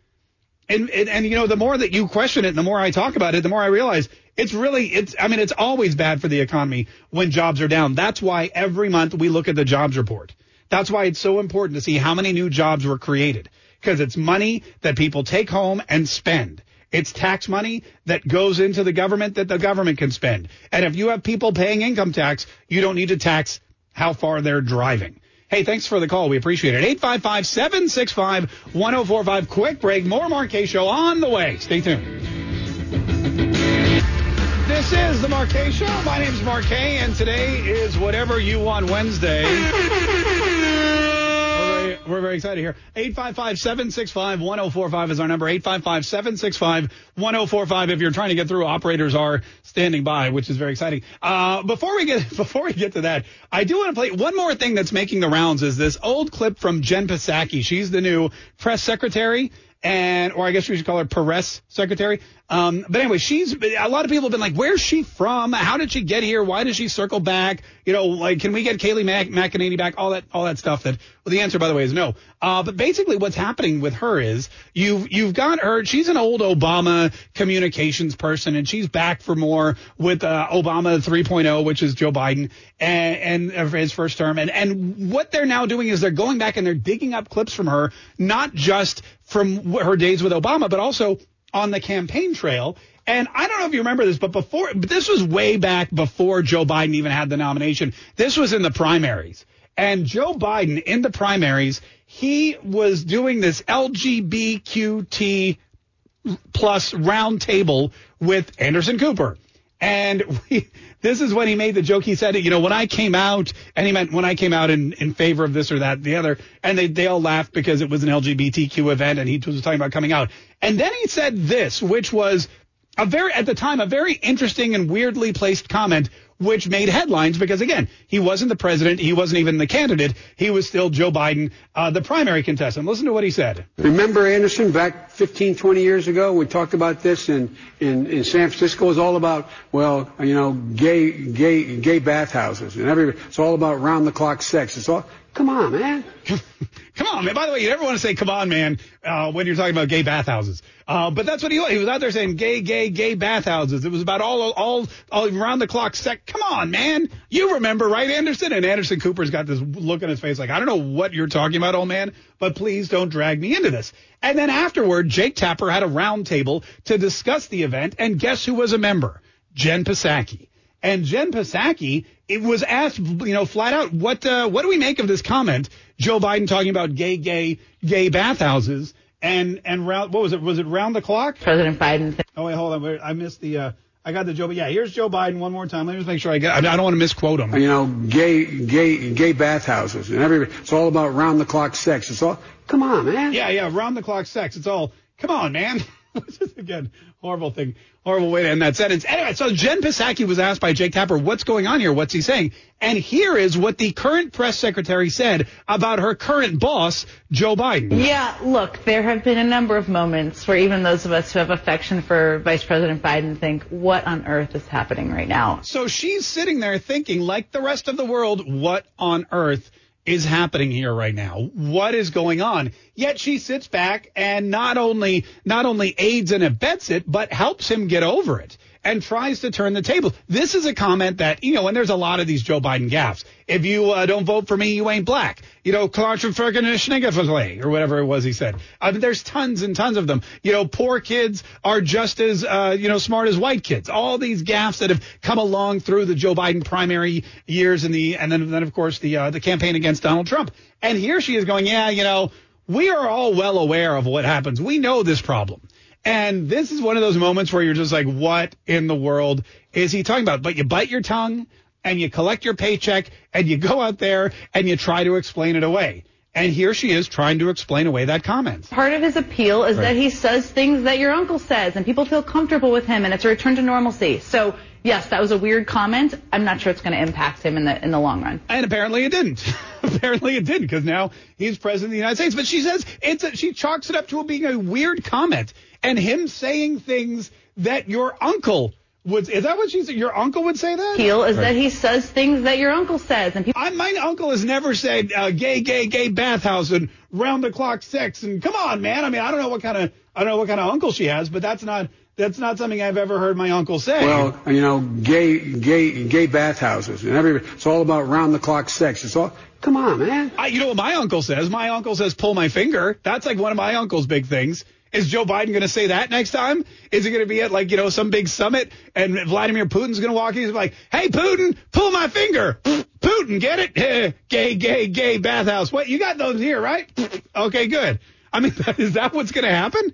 And, and, and, you know, the more that you question it, the more I talk about it, the more I realize it's really, it's, I mean, it's always bad for the economy when jobs are down. That's why every month we look at the jobs report. That's why it's so important to see how many new jobs were created because it's money that people take home and spend. It's tax money that goes into the government that the government can spend. And if you have people paying income tax, you don't need to tax how far they're driving. Hey, thanks for the call. We appreciate it. 855 765 1045. Quick break. More Mark Kaye Show on the way. Stay tuned. This is the Mark Kaye Show. My name is Mark and today is Whatever You Want Wednesday. Very excited here. 855-765-1045 is our number. 855-765-1045. If you're trying to get through, operators are standing by, which is very exciting. Uh, before we get, before we get to that, I do want to play one more thing that's making the rounds is this old clip from Jen Psaki. She's the new press secretary and, or I guess we should call her press secretary. Um, but anyway, she's a lot of people have been like, "Where's she from? How did she get here? Why did she circle back? You know, like, can we get Kayleigh Mac- McEnany back? All that, all that stuff. That well, the answer, by the way, is no. Uh, but basically, what's happening with her is you've you've got her. She's an old Obama communications person, and she's back for more with uh, Obama 3.0, which is Joe Biden and, and his first term. And and what they're now doing is they're going back and they're digging up clips from her, not just from her days with Obama, but also on the campaign trail. And I don't know if you remember this, but before, but this was way back before Joe Biden even had the nomination. This was in the primaries. And Joe Biden in the primaries, he was doing this LGBTQ plus roundtable with Anderson Cooper. And we, this is when he made the joke. He said, you know, when I came out, and he meant when I came out in, in favor of this or that, the other, and they, they all laughed because it was an LGBTQ event and he was talking about coming out. And then he said this, which was a very, at the time, a very interesting and weirdly placed comment, which made headlines because again, he wasn't the president. He wasn't even the candidate. He was still Joe Biden, uh, the primary contestant. Listen to what he said. Remember Anderson back 15, 20 years ago? We talked about this in, in, in San Francisco. It was all about, well, you know, gay, gay, gay bathhouses and every, it's all about round the clock sex. It's all, come on, man. Come on, man. By the way, you never want to say "come on, man" uh, when you're talking about gay bathhouses. Uh, but that's what he was. He was out there saying "gay, gay, gay bathhouses." It was about all, all, all around the clock. Sec. Come on, man. You remember, right, Anderson? And Anderson Cooper's got this look on his face like, I don't know what you're talking about, old man, but please don't drag me into this. And then afterward, Jake Tapper had a round table to discuss the event, and guess who was a member? Jen Psaki. And Jen Psaki, it was asked, you know, flat out, what uh, what do we make of this comment? Joe Biden talking about gay, gay, gay bathhouses, and and round, what was it? Was it round the clock? President Biden. Oh wait, hold on, wait, I missed the. Uh, I got the Joe, but yeah, here's Joe Biden one more time. Let me just make sure I get. I don't want to misquote him. You know, gay, gay, gay bathhouses, and every. It's all about round the clock sex. It's all. Come on, man. Yeah, yeah, round the clock sex. It's all. Come on, man. Which is again horrible thing, horrible way to end that sentence. Anyway, so Jen Psaki was asked by Jake Tapper, "What's going on here? What's he saying?" And here is what the current press secretary said about her current boss, Joe Biden. Yeah, look, there have been a number of moments where even those of us who have affection for Vice President Biden think, "What on earth is happening right now?" So she's sitting there thinking, like the rest of the world, "What on earth?" Is happening here right now? What is going on? Yet she sits back and not only not only aids and abets it, but helps him get over it and tries to turn the table. This is a comment that, you know, and there's a lot of these Joe Biden gaffes. If you uh, don't vote for me, you ain't black. You know, or whatever it was he said. I mean, there's tons and tons of them. You know, poor kids are just as, uh, you know, smart as white kids. All these gaffes that have come along through the Joe Biden primary years and the, and then, then of course the, uh, the campaign against Donald Trump. And here she is going, yeah, you know, we are all well aware of what happens. We know this problem. And this is one of those moments where you're just like, what in the world is he talking about? But you bite your tongue and you collect your paycheck and you go out there and you try to explain it away. And here she is trying to explain away that comment. Part of his appeal is Right. that he says things that your uncle says, and people feel comfortable with him, and it's a return to normalcy. So, yes, that was a weird comment. I'm not sure it's going to impact him in the in the long run. And apparently it didn't. apparently it didn't because now he's president of the United States. But she says it's a, she chalks it up to it being a weird comment and him saying things that your uncle would. Is that what she said? Your uncle would say that? Appeal is that he says things that your uncle says, and people. I, my uncle has never said uh, gay, gay, gay bathhouse and round the clock sex and come on, man. I mean, I don't know what kind of I don't know what kind of uncle she has, but that's not that's not something I've ever heard my uncle say. Well, you know, gay, gay, gay bathhouses, and every. It's all about round the clock sex. It's all. Come on, man. I, you know what my uncle says? My uncle says, pull my finger. That's like one of my uncle's big things. Is Joe Biden going to say that next time? Is he going to be at like, you know, some big summit and Vladimir Putin's going to walk in? He's like, hey, Putin, pull my finger. Putin, get it? Gay, gay, gay bathhouse. What? You got those here, right? okay, good. I mean, is that what's going to happen?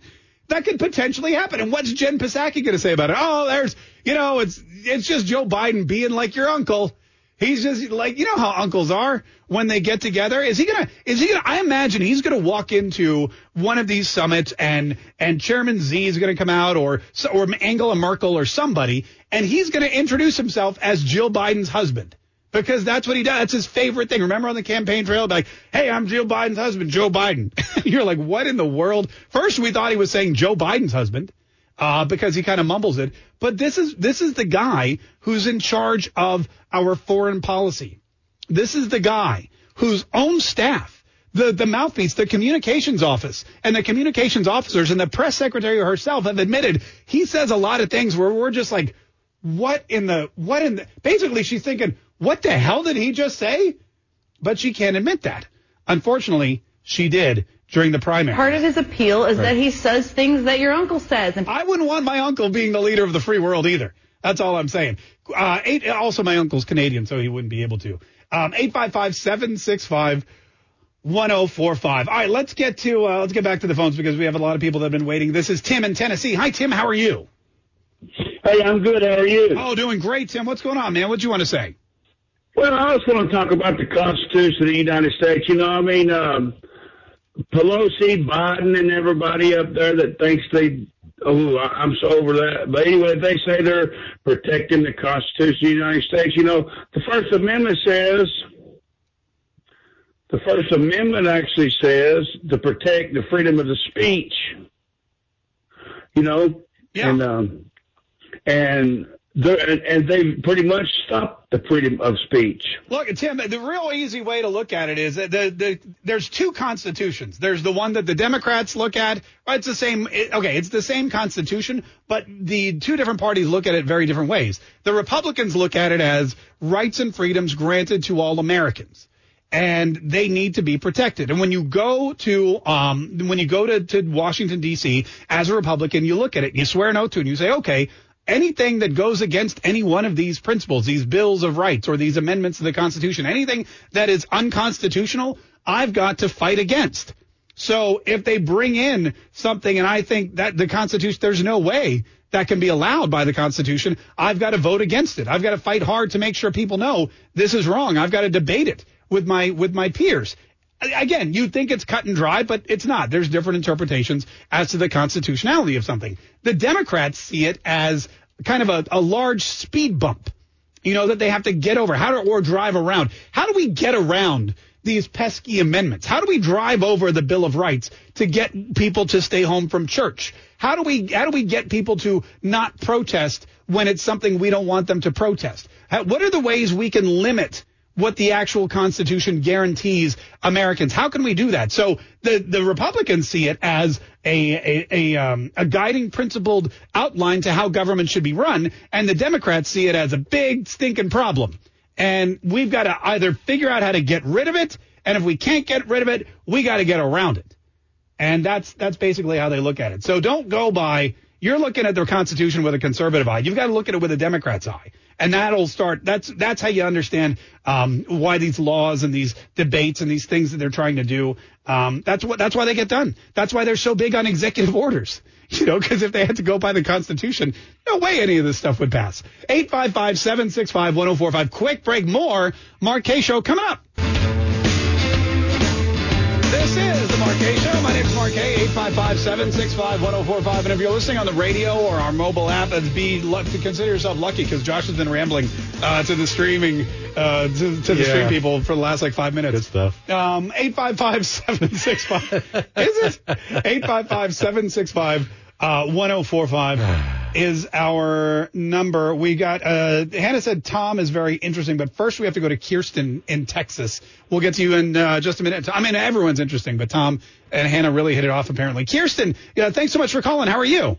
That could potentially happen. And what's Jen Psaki going to say about it? Oh, there's, you know, it's it's just Joe Biden being like your uncle. He's just like, you know how uncles are when they get together. Is he gonna? Is he gonna? I imagine he's gonna walk into one of these summits and and Chairman Xi is gonna come out or or Angela Merkel or somebody, and he's gonna introduce himself as Jill Biden's husband. Because that's what he does. That's his favorite thing. Remember on the campaign trail, like, "Hey, I'm Jill Biden's husband, Joe Biden." You're like, "What in the world?" First, we thought he was saying Joe Biden's husband, uh, because he kind of mumbles it. But this is this is the guy who's in charge of our foreign policy. This is the guy whose own staff, the the mouthpiece, the communications office, and the communications officers and the press secretary herself have admitted he says a lot of things where we're just like, what in the what in the basically she's thinking, what the hell did he just say? But she can't admit that. Unfortunately, she did during the primary. Part of his appeal is that he says things that your uncle says, and I wouldn't want my uncle being the leader of the free world either. That's all I'm saying. Uh, eight, also, my uncle's Canadian, so he wouldn't be able to. Um, 855-765-1045. All right, let's get to uh, let's get back to the phones because we have a lot of people that have been waiting. This is Tim in Tennessee. Hi, Tim. How are you? Hey, I'm good. How are you? Oh, doing great, Tim. What's going on, man? What do you want to say? Well, I was going to talk about the Constitution of the United States. You know, I mean, um, Pelosi, Biden, and everybody up there that thinks they, oh, I'm so over that. But anyway, they say they're protecting the Constitution of the United States. You know, the First Amendment says, the First Amendment actually says to protect the freedom of the speech. You know, Yeah. and um, and and, and they pretty much stopped the freedom of speech. Look, Tim, the real easy way to look at it is that the, the there's two constitutions. There's the one that the Democrats look at. It's the same. it- okay, it's the same constitution, but the two different parties look at it very different ways. The Republicans look at it as rights and freedoms granted to all Americans. And they need to be protected. And when you go to um, when you go to, to Washington D.C. as a Republican, you look at it, you swear an oath to it, and you say, okay, anything that goes against any one of these principles, these bills of rights or these amendments to the Constitution, anything that is unconstitutional, I've got to fight against. So if they bring in something and I think that the Constitution, there's no way that can be allowed by the Constitution, I've got to vote against it. I've got to fight hard to make sure people know this is wrong. I've got to debate it with my, with my peers. Again, you think it's cut and dry, but it's not. There's different interpretations as to the constitutionality of something. The Democrats see it as kind of a, a large speed bump, you know, that they have to get over. How to, or drive around. How do we get around these pesky amendments? How do we drive over the Bill of Rights to get people to stay home from church? How do we, how do we get people to not protest when it's something we don't want them to protest? How, what are the ways we can limit what the actual Constitution guarantees Americans. How can we do that? So the the Republicans see it as a a a, um, a guiding principled outline to how government should be run, and the Democrats see it as a big stinking problem. And we've got to either figure out how to get rid of it, and if we can't get rid of it, we got to get around it. And that's that's basically how they look at it. So don't go by you're looking at the Constitution with a conservative eye. You've got to look at it with a Democrat's eye, and that'll start. That's that's how you understand um, why these laws and these debates and these things that they're trying to do. Um, that's what that's why they get done. That's why they're so big on executive orders. You know, because if they had to go by the Constitution, no way any of this stuff would pass. 855-765-1045. Quick break. More Mark Kaye Show coming up. This is the Mark Kaye Show. My name is Mark Kaye. 855-765-1045. And if you're listening on the radio or our mobile app, be consider yourself lucky because Josh has been rambling uh, to the streaming uh, to, to the Yeah. stream people for the last like five minutes. Good stuff. Um, 855-765. is it? 855-765. Uh, 1045 is our number. We got, uh, Hannah said Tom is very interesting, but first we have to go to Kirsten in Texas. We'll get to you in, uh, just a minute. I mean, everyone's interesting, but Tom and Hannah really hit it off apparently. Kirsten, yeah, thanks so much for calling. How are you?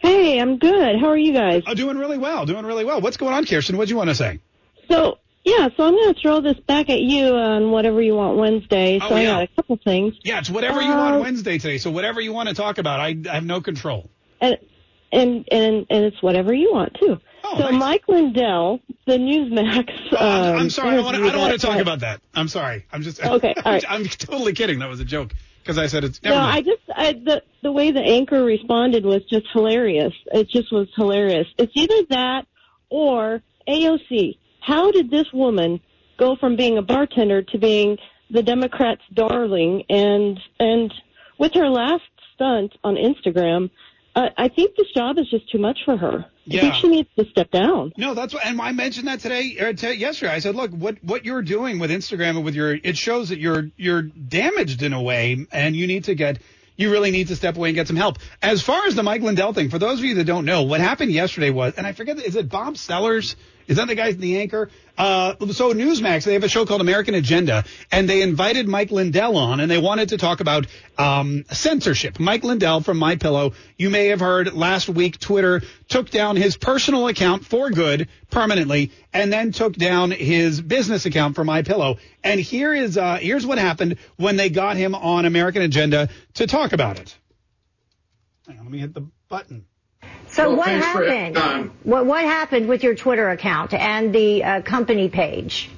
Hey, I'm good. How are you guys? Oh, doing really well. Doing really well. What's going on, Kirsten? What do you want to say? So, yeah, so I'm going to throw this back at you on whatever you want Wednesday. So Oh, I yeah. got a couple things. Yeah, it's whatever you want Uh, Wednesday today. So whatever you want to talk about, I, I have no control. And and and and it's whatever you want too. Oh, so Mike Lindell, the Newsmax. Oh, I'm, I'm um, sorry. I, wanna, I don't want to talk about that. I'm sorry. I'm just Okay, all right. I'm totally kidding. That was a joke because I said it's. No, mind. I just I, the the way the anchor responded was just hilarious. It just was hilarious. It's either that or AOC. How did this woman go from being a bartender to being the Democrats' darling? And and with her last stunt on Instagram, uh, I think this job is just too much for her. I Yeah. think she needs to step down. No, that's what, and I mentioned that today, or t- yesterday. I said, look, what what you're doing with Instagram and with your, it shows that you're you're damaged in a way, and you need to get, you really need to step away and get some help. As far as the Mike Lindell thing, for those of you that don't know, what happened yesterday was, and I forget, is it Bob Sellers? Is that the guy, the anchor? Uh, so Newsmax, they have a show called American Agenda, and they invited Mike Lindell on, and they wanted to talk about um, censorship. Mike Lindell from MyPillow, you may have heard last week, Twitter took down his personal account for good permanently, and then took down his business account for MyPillow. And here is uh, here's what happened when they got him on American Agenda to talk about it. Hang on, let me hit the button. So Well, what thanks for your happened? time. What what happened with your Twitter account and the uh, company page?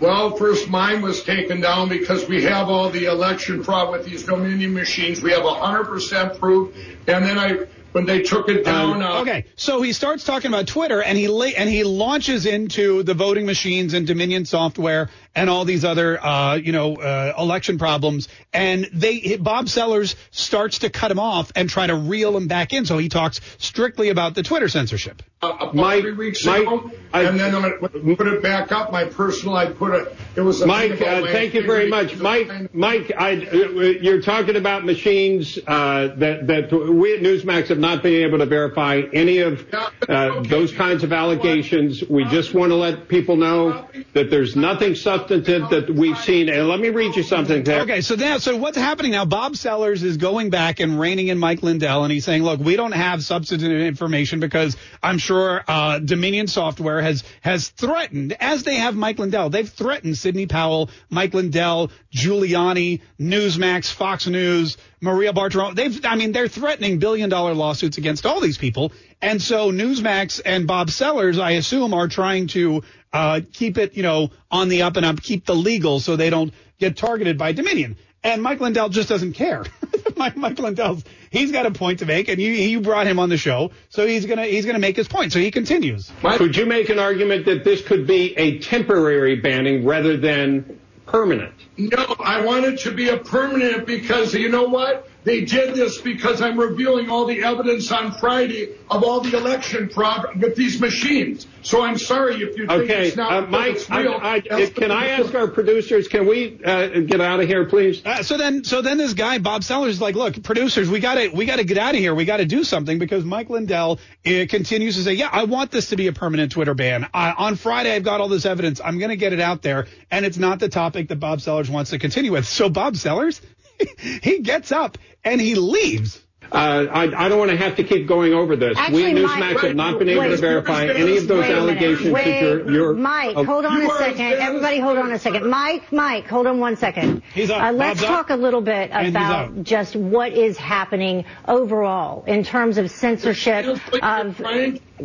Well, first mine was taken down because we have all the election fraud with these Dominion machines. We have 100% proof. And then I, when they took it down, uh, okay, so he starts talking about Twitter, and he la- and he launches into the voting machines and Dominion software and all these other, uh, you know, uh, election problems. And they, Bob Sellers starts to cut him off and try to reel him back in. So he talks strictly about the Twitter censorship. Uh, about three weeks ago, and then I put it back up. My personal, I put it. It was a Mike. Uh, thank you very much, Mike. Mike, I, uh, you're talking about machines uh, that that we at Newsmax have not been able to verify any of uh, those kinds of allegations. We just want to let people know that there's nothing substantive that we've seen. And let me read you something. There. Okay, so now, so what's happening now? Bob Sellers is going back and reining in Mike Lindell, and he's saying, "Look, we don't have substantive information because I'm sure uh, Dominion Software has has threatened, as they have Mike Lindell, they've threatened Sidney Powell, Mike Lindell, Giuliani, Newsmax, Fox News, Maria Bartiromo. They've, I mean, they're threatening billion dollar lawsuits against all these people, and so Newsmax and Bob Sellers, I assume, are trying to uh, keep it, you know, on the up and up, keep the legal so they don't get targeted by Dominion. And Mike Lindell just doesn't care. Mike, Mike Lindell's he's got a point to make, and you you brought him on the show, so he's gonna he's gonna make his point. So he continues. Could you make an argument that this could be a temporary banning rather than permanent? No, I want it to be a permanent because you know what? They did this because I'm revealing all the evidence on Friday of all the election fraud with these machines. So I'm sorry if you think Okay, it's not uh, Mike, it's real. I, I, can I ask our producers, can we uh, get out of here, please? Uh, so then, so then this guy Bob Sellers is like, look, producers, we got to we got to get out of here. We got to do something because Mike Lindell uh, continues to say, yeah, I want this to be a permanent Twitter ban. Uh, on Friday, I've got all this evidence. I'm going to get it out there, and it's not the topic that Bob Sellers wants to continue with. So Bob Sellers, he gets up and he leaves. Uh, I, I don't want to have to keep going over this. Actually, we at Mike- Newsmax have not been able to verify any of those Wait a minute. allegations Wait, that you're. you're Mike, oh, hold on You a second. as Everybody, hold on a second. Mike, Mike, hold on one second. He's up. Uh, let's Bob's up. talk a little bit about just what is happening overall in terms of censorship of.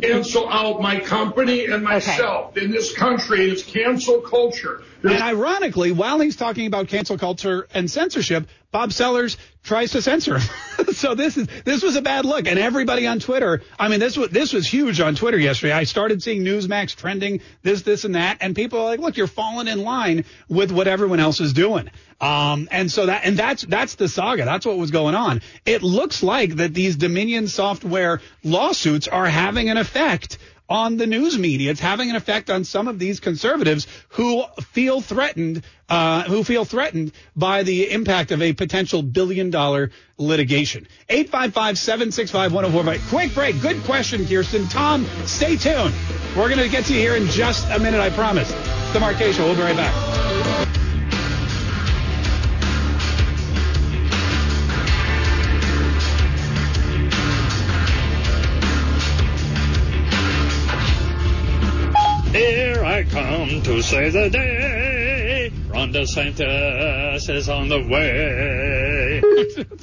Cancel out my company and myself in this country. It's cancel culture. And ironically, while he's talking about cancel culture and censorship, Bob Sellers tries to censor him. so this is this was a bad look. And everybody on Twitter, I mean, this was this was huge on Twitter yesterday. I started seeing Newsmax trending this, this, and that, and people are like, "Look, you're falling in line with what everyone else is doing." Um, and so that and that's that's the saga. That's what was going on. It looks like that these Dominion software lawsuits are having an effect on the news media. It's having an effect on some of these conservatives who feel threatened, uh, who feel threatened by the impact of a potential billion dollar litigation. 855-765-1045. Quick break. Good question, Kirsten. Tom, stay tuned. We're going to get to you here in just a minute, I promise. The Mark Kaye Show. We'll be right back. Here I come to save the day. Ron DeSantis is on the way.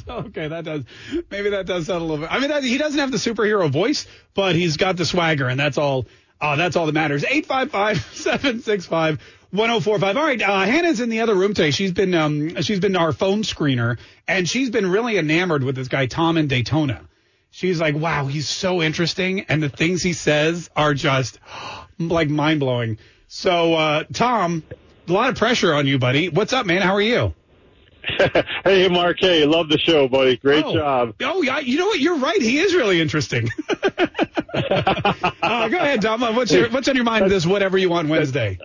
okay, that does maybe that does sound a little bit. I mean, that, he doesn't have the superhero voice, but he's got the swagger, and that's all. Uh, that's all that matters. 855-765-1045. All right, uh, Hannah's in the other room today. She's been um, she's been our phone screener, and she's been really enamored with this guy Tom in Daytona. She's like, wow, he's so interesting, and the things he says are just like mind blowing. So, uh, Tom, a lot of pressure on you, buddy. What's up, man? How are you? hey, Mark. Hey, love the show, buddy. Great Oh. job. Oh, yeah. You know what? You're right. He is really interesting. uh, go ahead, Tom. Uh, What's your What's on your mind this whatever you want Wednesday?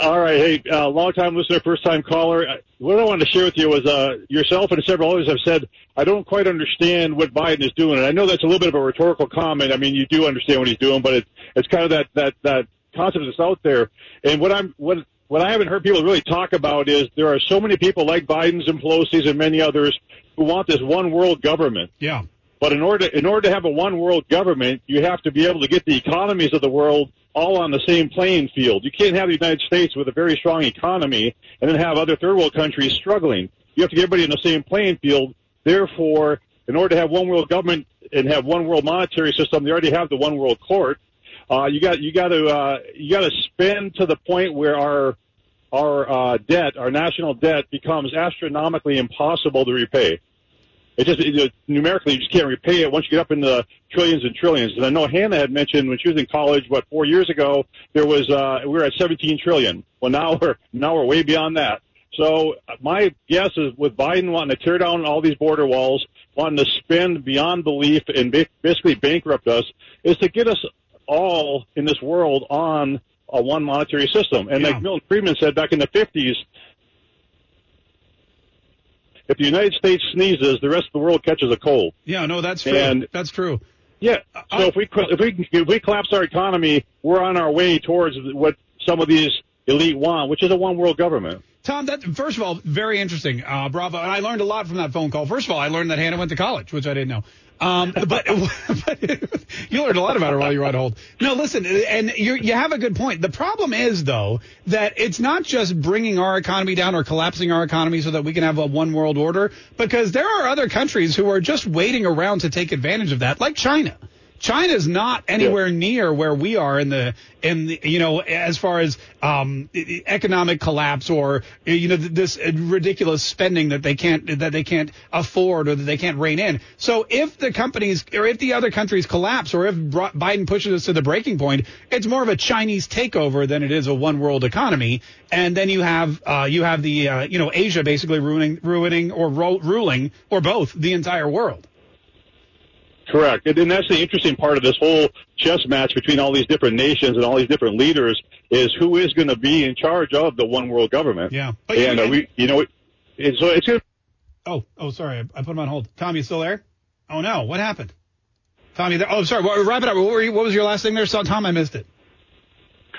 All right. Hey, uh, long time listener, first time caller. Uh, What I wanted to share with you was uh, yourself and several others have said, I don't quite understand what Biden is doing. And I know that's a little bit of a rhetorical comment. I mean, you do understand what he's doing, but it, it's kind of that, that, that concept that's out there. And what I'm, what, what I haven't heard people really talk about is there are so many people like Biden's and Pelosi's and many others who want this one world government. Yeah. But in order in order to have a one world government, you have to be able to get the economies of the world all on the same playing field. You can't have the United States with a very strong economy and then have other third world countries struggling. You have to get everybody in the same playing field. Therefore, in order to have one world government and have one world monetary system, they already have the one world court. Uh, you got you got to uh, you got to spend to the point where our our uh, debt, our national debt, becomes astronomically impossible to repay. It just it, numerically you just can't repay it once you get up into trillions and trillions. And I know Hannah had mentioned when she was in college, what four years ago, there was uh, we were at 17 trillion. Well, now we're now we're way beyond that. So uh, my guess is with Biden wanting to tear down all these border walls, wanting to spend beyond belief and basically bankrupt us, is to get us all in this world on a one monetary system. And like Milton Friedman said back in the 50s, if the United States sneezes, the rest of the world catches a cold. Yeah, no, that's true. And- that's true. Yeah. So if we if we if we collapse our economy, we're on our way towards what some of these elite want, which is a one world government. Tom, that first of all, very interesting. Uh, bravo. And I learned a lot from that phone call. First of all, I learned that Hannah went to college, which I didn't know. Um, but, but you learned a lot about her while you were on hold. No, listen, and you you have a good point. The problem is though that it's not just bringing our economy down or collapsing our economy so that we can have a one world order, because there are other countries who are just waiting around to take advantage of that, like China. China's not anywhere near where we are in the in the, you know as far as um, economic collapse or you know this ridiculous spending that they can't that they can't afford or that they can't rein in. So if the companies or if the other countries collapse or if Biden pushes us to the breaking point, it's more of a Chinese takeover than it is a one world economy. And then you have uh, you have the uh, you know Asia basically ruining ruining or ro- ruling or both the entire world. Correct. And, and that's the interesting part of this whole chess match between all these different nations and all these different leaders is who is going to be in charge of the one world government. Yeah. And uh, we, you know, it, it's, so it's going Oh, oh, sorry, I, I put him on hold. Tom, you still there? Oh no, what happened? Tommy, there? Oh, sorry. Well, wrap it up. What, were you, what was your last thing there? So, Tom, I missed it.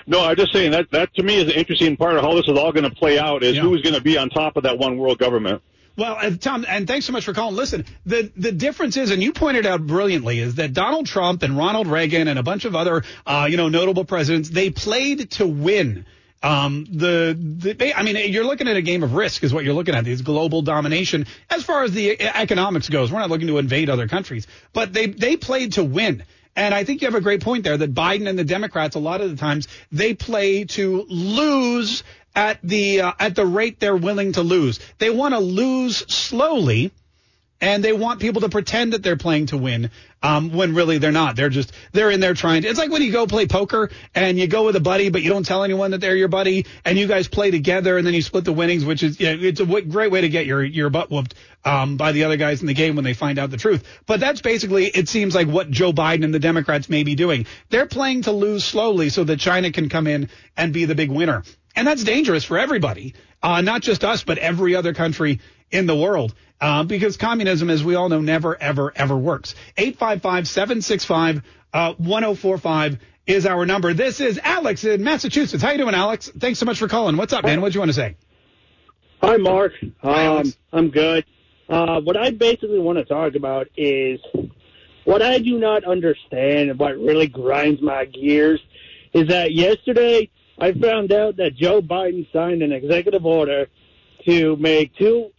No, I'm just saying that that to me is the interesting part of how this is all going to play out is who's going to be on top of that one world government. Well, uh, Tom, and thanks so much for calling. Listen, the the difference is, and you pointed out brilliantly, is that Donald Trump and Ronald Reagan and a bunch of other, uh, you know, notable presidents, they played to win. Um, the, the I mean, you're looking at a game of risk, is what you're looking at. These global domination, as far as the economics goes. We're not looking to invade other countries, but they they played to win. And I think you have a great point there that Biden and the Democrats, a lot of the times, they play to lose at the uh, at the rate they're willing to lose. They want to lose slowly, and they want people to pretend that they're playing to win um, when really they're not. They're just they're in there trying to. It's like when you go play poker and you go with a buddy, but you don't tell anyone that they're your buddy, and you guys play together, and then you split the winnings, which is yeah, it's a w- great way to get your your butt whooped um, by the other guys in the game when they find out the truth. But that's basically it seems like what Joe Biden and the Democrats may be doing. They're playing to lose slowly so that China can come in and be the big winner. And that's dangerous for everybody, uh, not just us, but every other country in the world. Uh, because communism, as we all know, never, ever, ever works. 855-765-1045 is our number. This is Alex in Massachusetts. How you doing, Alex? Thanks so much for calling. What's up, man? What do you want to say? Hi, Mark. Hi, Um, I'm good. Uh, what I basically want to talk about is what I do not understand and what really grinds my gears is that yesterday I found out that Joe Biden signed an executive order to make two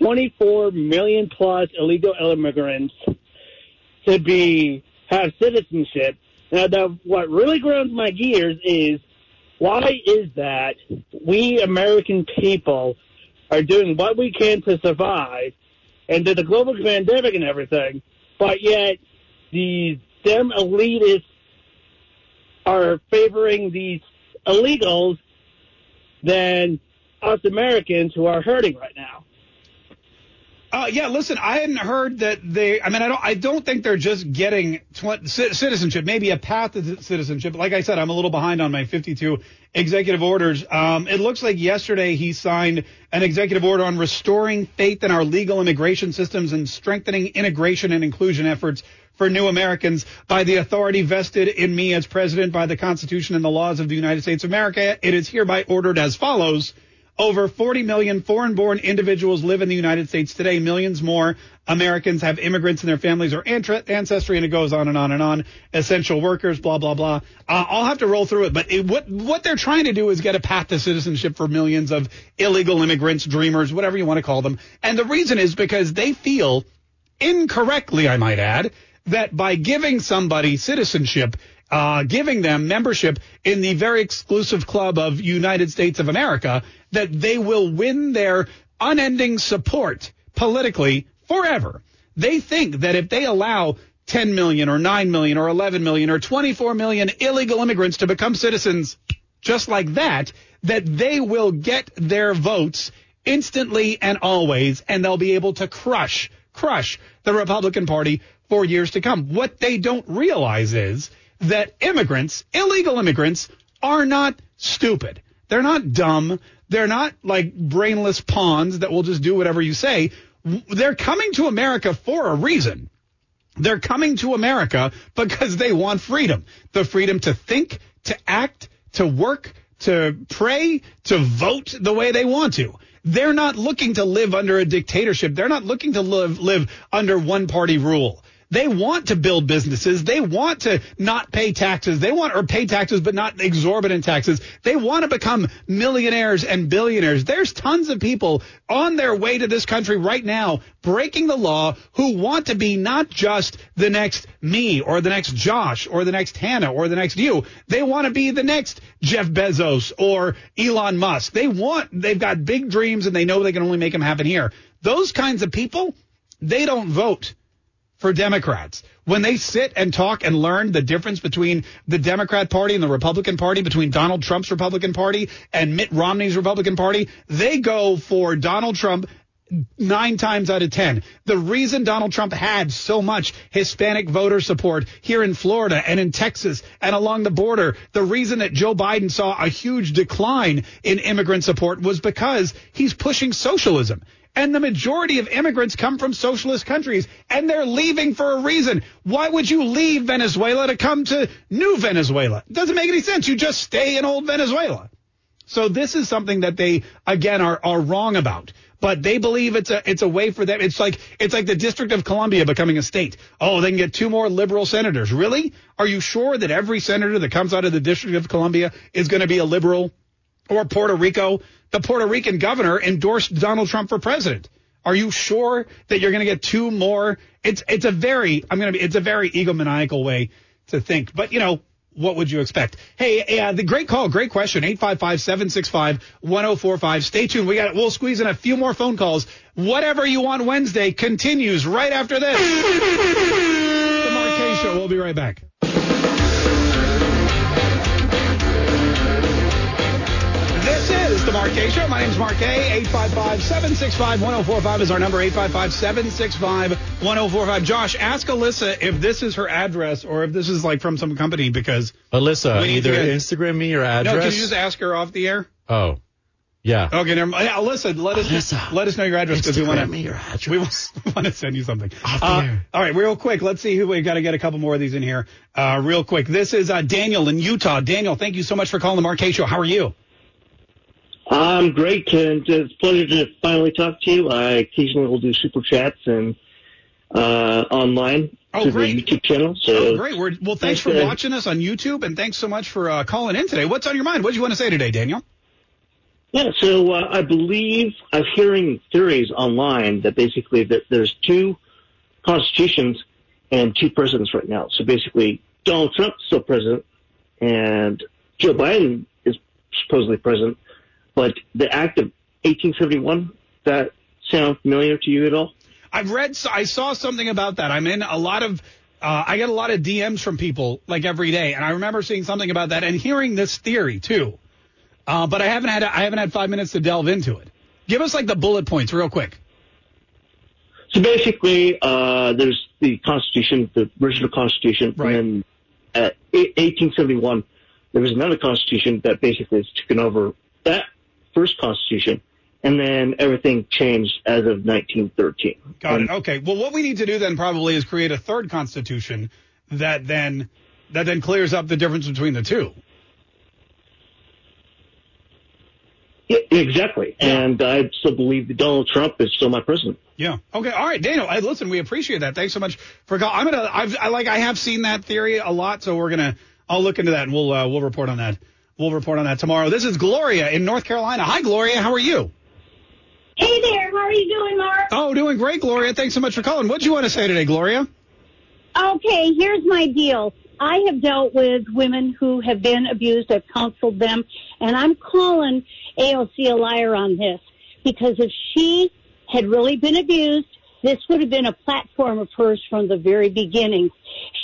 24 million plus illegal immigrants to be have citizenship. Now, the, what really grinds my gears is why is that we American people are doing what we can to survive and the global pandemic and everything, but yet these them elitists are favoring these illegals than us Americans who are hurting right now. Uh, yeah, listen, I hadn't heard that they. I mean, I don't. I don't think they're just getting citizenship. Maybe a path to citizenship. Like I said, I'm a little behind on my 52 executive orders. Um, it looks like yesterday he signed an executive order on restoring faith in our legal immigration systems and strengthening integration and inclusion efforts for new Americans by the authority vested in me as president by the Constitution and the laws of the United States of America. It is hereby ordered as follows. Over 40 million foreign born individuals live in the United States today. Millions more Americans have immigrants in their families or ancestry, and it goes on and on and on. Essential workers, blah, blah, blah. Uh, I'll have to roll through it, but it, what, what they're trying to do is get a path to citizenship for millions of illegal immigrants, dreamers, whatever you want to call them. And the reason is because they feel, incorrectly, I might add, that by giving somebody citizenship, uh, giving them membership in the very exclusive club of United States of America, that they will win their unending support politically forever. They think that if they allow 10 million or 9 million or 11 million or 24 million illegal immigrants to become citizens just like that, that they will get their votes instantly and always, and they'll be able to crush, crush the Republican Party for years to come. What they don't realize is that immigrants, illegal immigrants, are not stupid. They're not dumb. They're not like brainless pawns that will just do whatever you say. They're coming to America for a reason. They're coming to America because they want freedom. The freedom to think, to act, to work, to pray, to vote the way they want to. They're not looking to live under a dictatorship. They're not looking to live, live under one party rule. They want to build businesses. They want to not pay taxes. They want or pay taxes, but not exorbitant taxes. They want to become millionaires and billionaires. There's tons of people on their way to this country right now breaking the law who want to be not just the next me or the next Josh or the next Hannah or the next you. They want to be the next Jeff Bezos or Elon Musk. They want, they've got big dreams and they know they can only make them happen here. Those kinds of people, they don't vote for Democrats. When they sit and talk and learn the difference between the Democrat Party and the Republican Party, between Donald Trump's Republican Party and Mitt Romney's Republican Party, they go for Donald Trump nine times out of ten. The reason Donald Trump had so much Hispanic voter support here in Florida and in Texas and along the border, the reason that Joe Biden saw a huge decline in immigrant support was because he's pushing socialism. And the majority of immigrants come from socialist countries and they're leaving for a reason. Why would you leave Venezuela to come to new Venezuela? It doesn't make any sense. You just stay in old Venezuela. So this is something that they again are are wrong about. But they believe it's a it's a way for them. It's like it's like the District of Columbia becoming a state. Oh, they can get two more liberal senators. Really? Are you sure that every senator that comes out of the District of Columbia is going to be a liberal? Or Puerto Rico? The Puerto Rican governor endorsed Donald Trump for president. Are you sure that you're going to get two more? It's it's a very I'm going to be it's a very egomaniacal way to think. But you know, what would you expect? Hey, uh, the great call, great question. 855-765-1045. Stay tuned. We got we'll squeeze in a few more phone calls. Whatever you want Wednesday continues right after this. the Kaye Show. We'll be right back. This is the Mark Show. My name is Mark Kaye. 855-765-1045 is our number. 855-765-1045. Josh, ask Alyssa if this is her address or if this is like from some company because Alyssa, either get- Instagram me or address. No, can you just ask her off the air? oh, yeah. Okay, never mind. Yeah, Alyssa, let us let us know your address because we want to your address. we want to send you something. Uh, all right, real quick. Let's see who we got to get a couple more of these in here. Uh, real quick. This is uh, Daniel in Utah. Daniel, thank you so much for calling the Mark Show. How are you? I'm great, Ken. It's a pleasure to finally talk to you. I occasionally will do super chats and uh, online Oh, through great. the YouTube channel. So Oh, great. We're, well, thanks Thanks, for uh, watching us on YouTube, and thanks so much for uh, calling in today. What's on your mind? What do you want to say today, Daniel? Yeah, so uh, I believe I'm hearing theories online that basically that there's two constitutions and two presidents right now. So basically, Donald Trump's still president, and Joe Biden is supposedly president. But the Act of 1871 that sound familiar to you at all? I've read, I saw something about that. I'm in a lot of, uh, I get a lot of DMs from people like every day, and I remember seeing something about that and hearing this theory too. Uh, but I haven't had, I haven't had five minutes to delve into it. Give us like the bullet points real quick. So basically, uh, there's the Constitution, the original Constitution, and then at 1871, there was another Constitution that basically has taken over that first Constitution, and then everything changed as of 1913. Got it. Okay. Well, what we need to do then probably is create a third constitution that then, that then clears up the difference between the two. Yeah, exactly. And I still believe that Donald Trump is still my president. Yeah. Okay. All right, Daniel. Hey, listen, we appreciate that. Thanks so much for call. I'm gonna. I've, I like. I have seen that theory a lot, so we're gonna. I'll look into that and we'll uh, we'll report on that. We'll report on that tomorrow. This is Gloria in North Carolina. Hi, Gloria. How are you? Hey there, how are you doing, Mark? Oh, doing great, Gloria. Thanks so much for calling. What do you want to say today, Gloria? Okay, here's my deal. I have dealt with women who have been abused. I've counseled them, and I'm calling AOC a liar on this because if she had really been abused This would have been a platform of hers from the very beginning.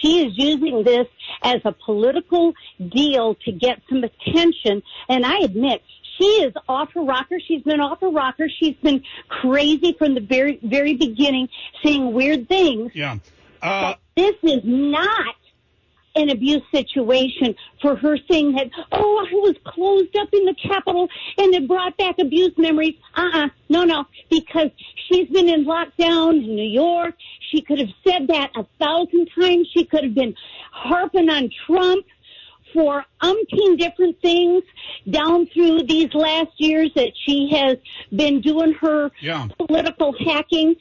She is using this as a political deal to get some attention. And I admit, she is off her rocker. She's been off her rocker. She's been crazy from the very, very beginning, saying weird things. Yeah. Uh, This is not an abuse situation for her saying that, oh, I was closed up in the Capitol and it brought back abuse memories. Uh-uh. No, no. Because she's been in lockdown in New York. She could have said that a thousand times. She could have been harping on Trump for umpteen different things down through these last years that she has been doing her Yeah. political hacking.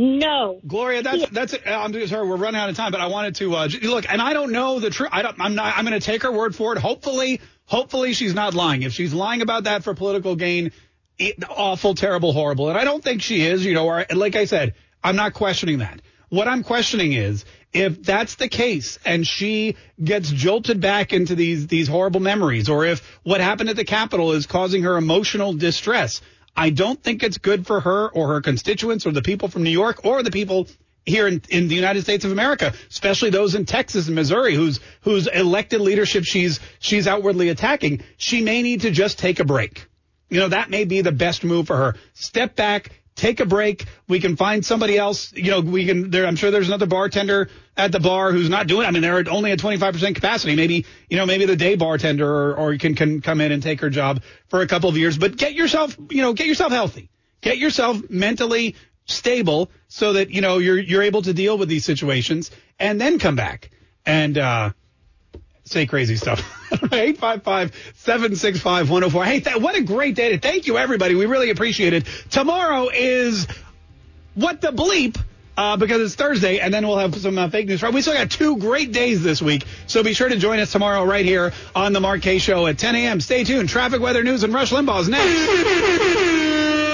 No. Gloria, that's that's it. I'm sorry, we're running out of time, but I wanted to uh, look, and I don't know the truth. I don't. I'm not. I'm going to take her word for it. Hopefully, hopefully she's not lying. If she's lying about that for political gain, it, awful, terrible, horrible, and I don't think she is. You know, or like I said, I'm not questioning that. What I'm questioning is if that's the case and she gets jolted back into these these horrible memories, or if what happened at the Capitol is causing her emotional distress. I don't think it's good for her or her constituents or the people from New York or the people here in, in the United States of America, especially those in Texas and Missouri whose whose elected leadership she's she's outwardly attacking. She may need to just take a break. You know, that may be the best move for her. Step back, take a break. We can find somebody else. You know, we can there I'm sure there's another bartender at the bar who's not doing I mean, they're only at 25% capacity. Maybe, you know, maybe the day bartender or, or you can, can come in and take her job for a couple of years, but get yourself, you know, get yourself healthy. Get yourself mentally stable so that, you know, you're, you're able to deal with these situations and then come back and, uh, say crazy stuff. 855-765-104. Hey, th- what a great day. to- Thank you, everybody. We really appreciate it. Tomorrow is what the bleep. Uh, because it's Thursday, and then we'll have some uh, fake news. We still got two great days this week, so be sure to join us tomorrow right here on the Kaye Show at 10 a.m. Stay tuned. Traffic, weather, news, and Rush Limbaugh's next.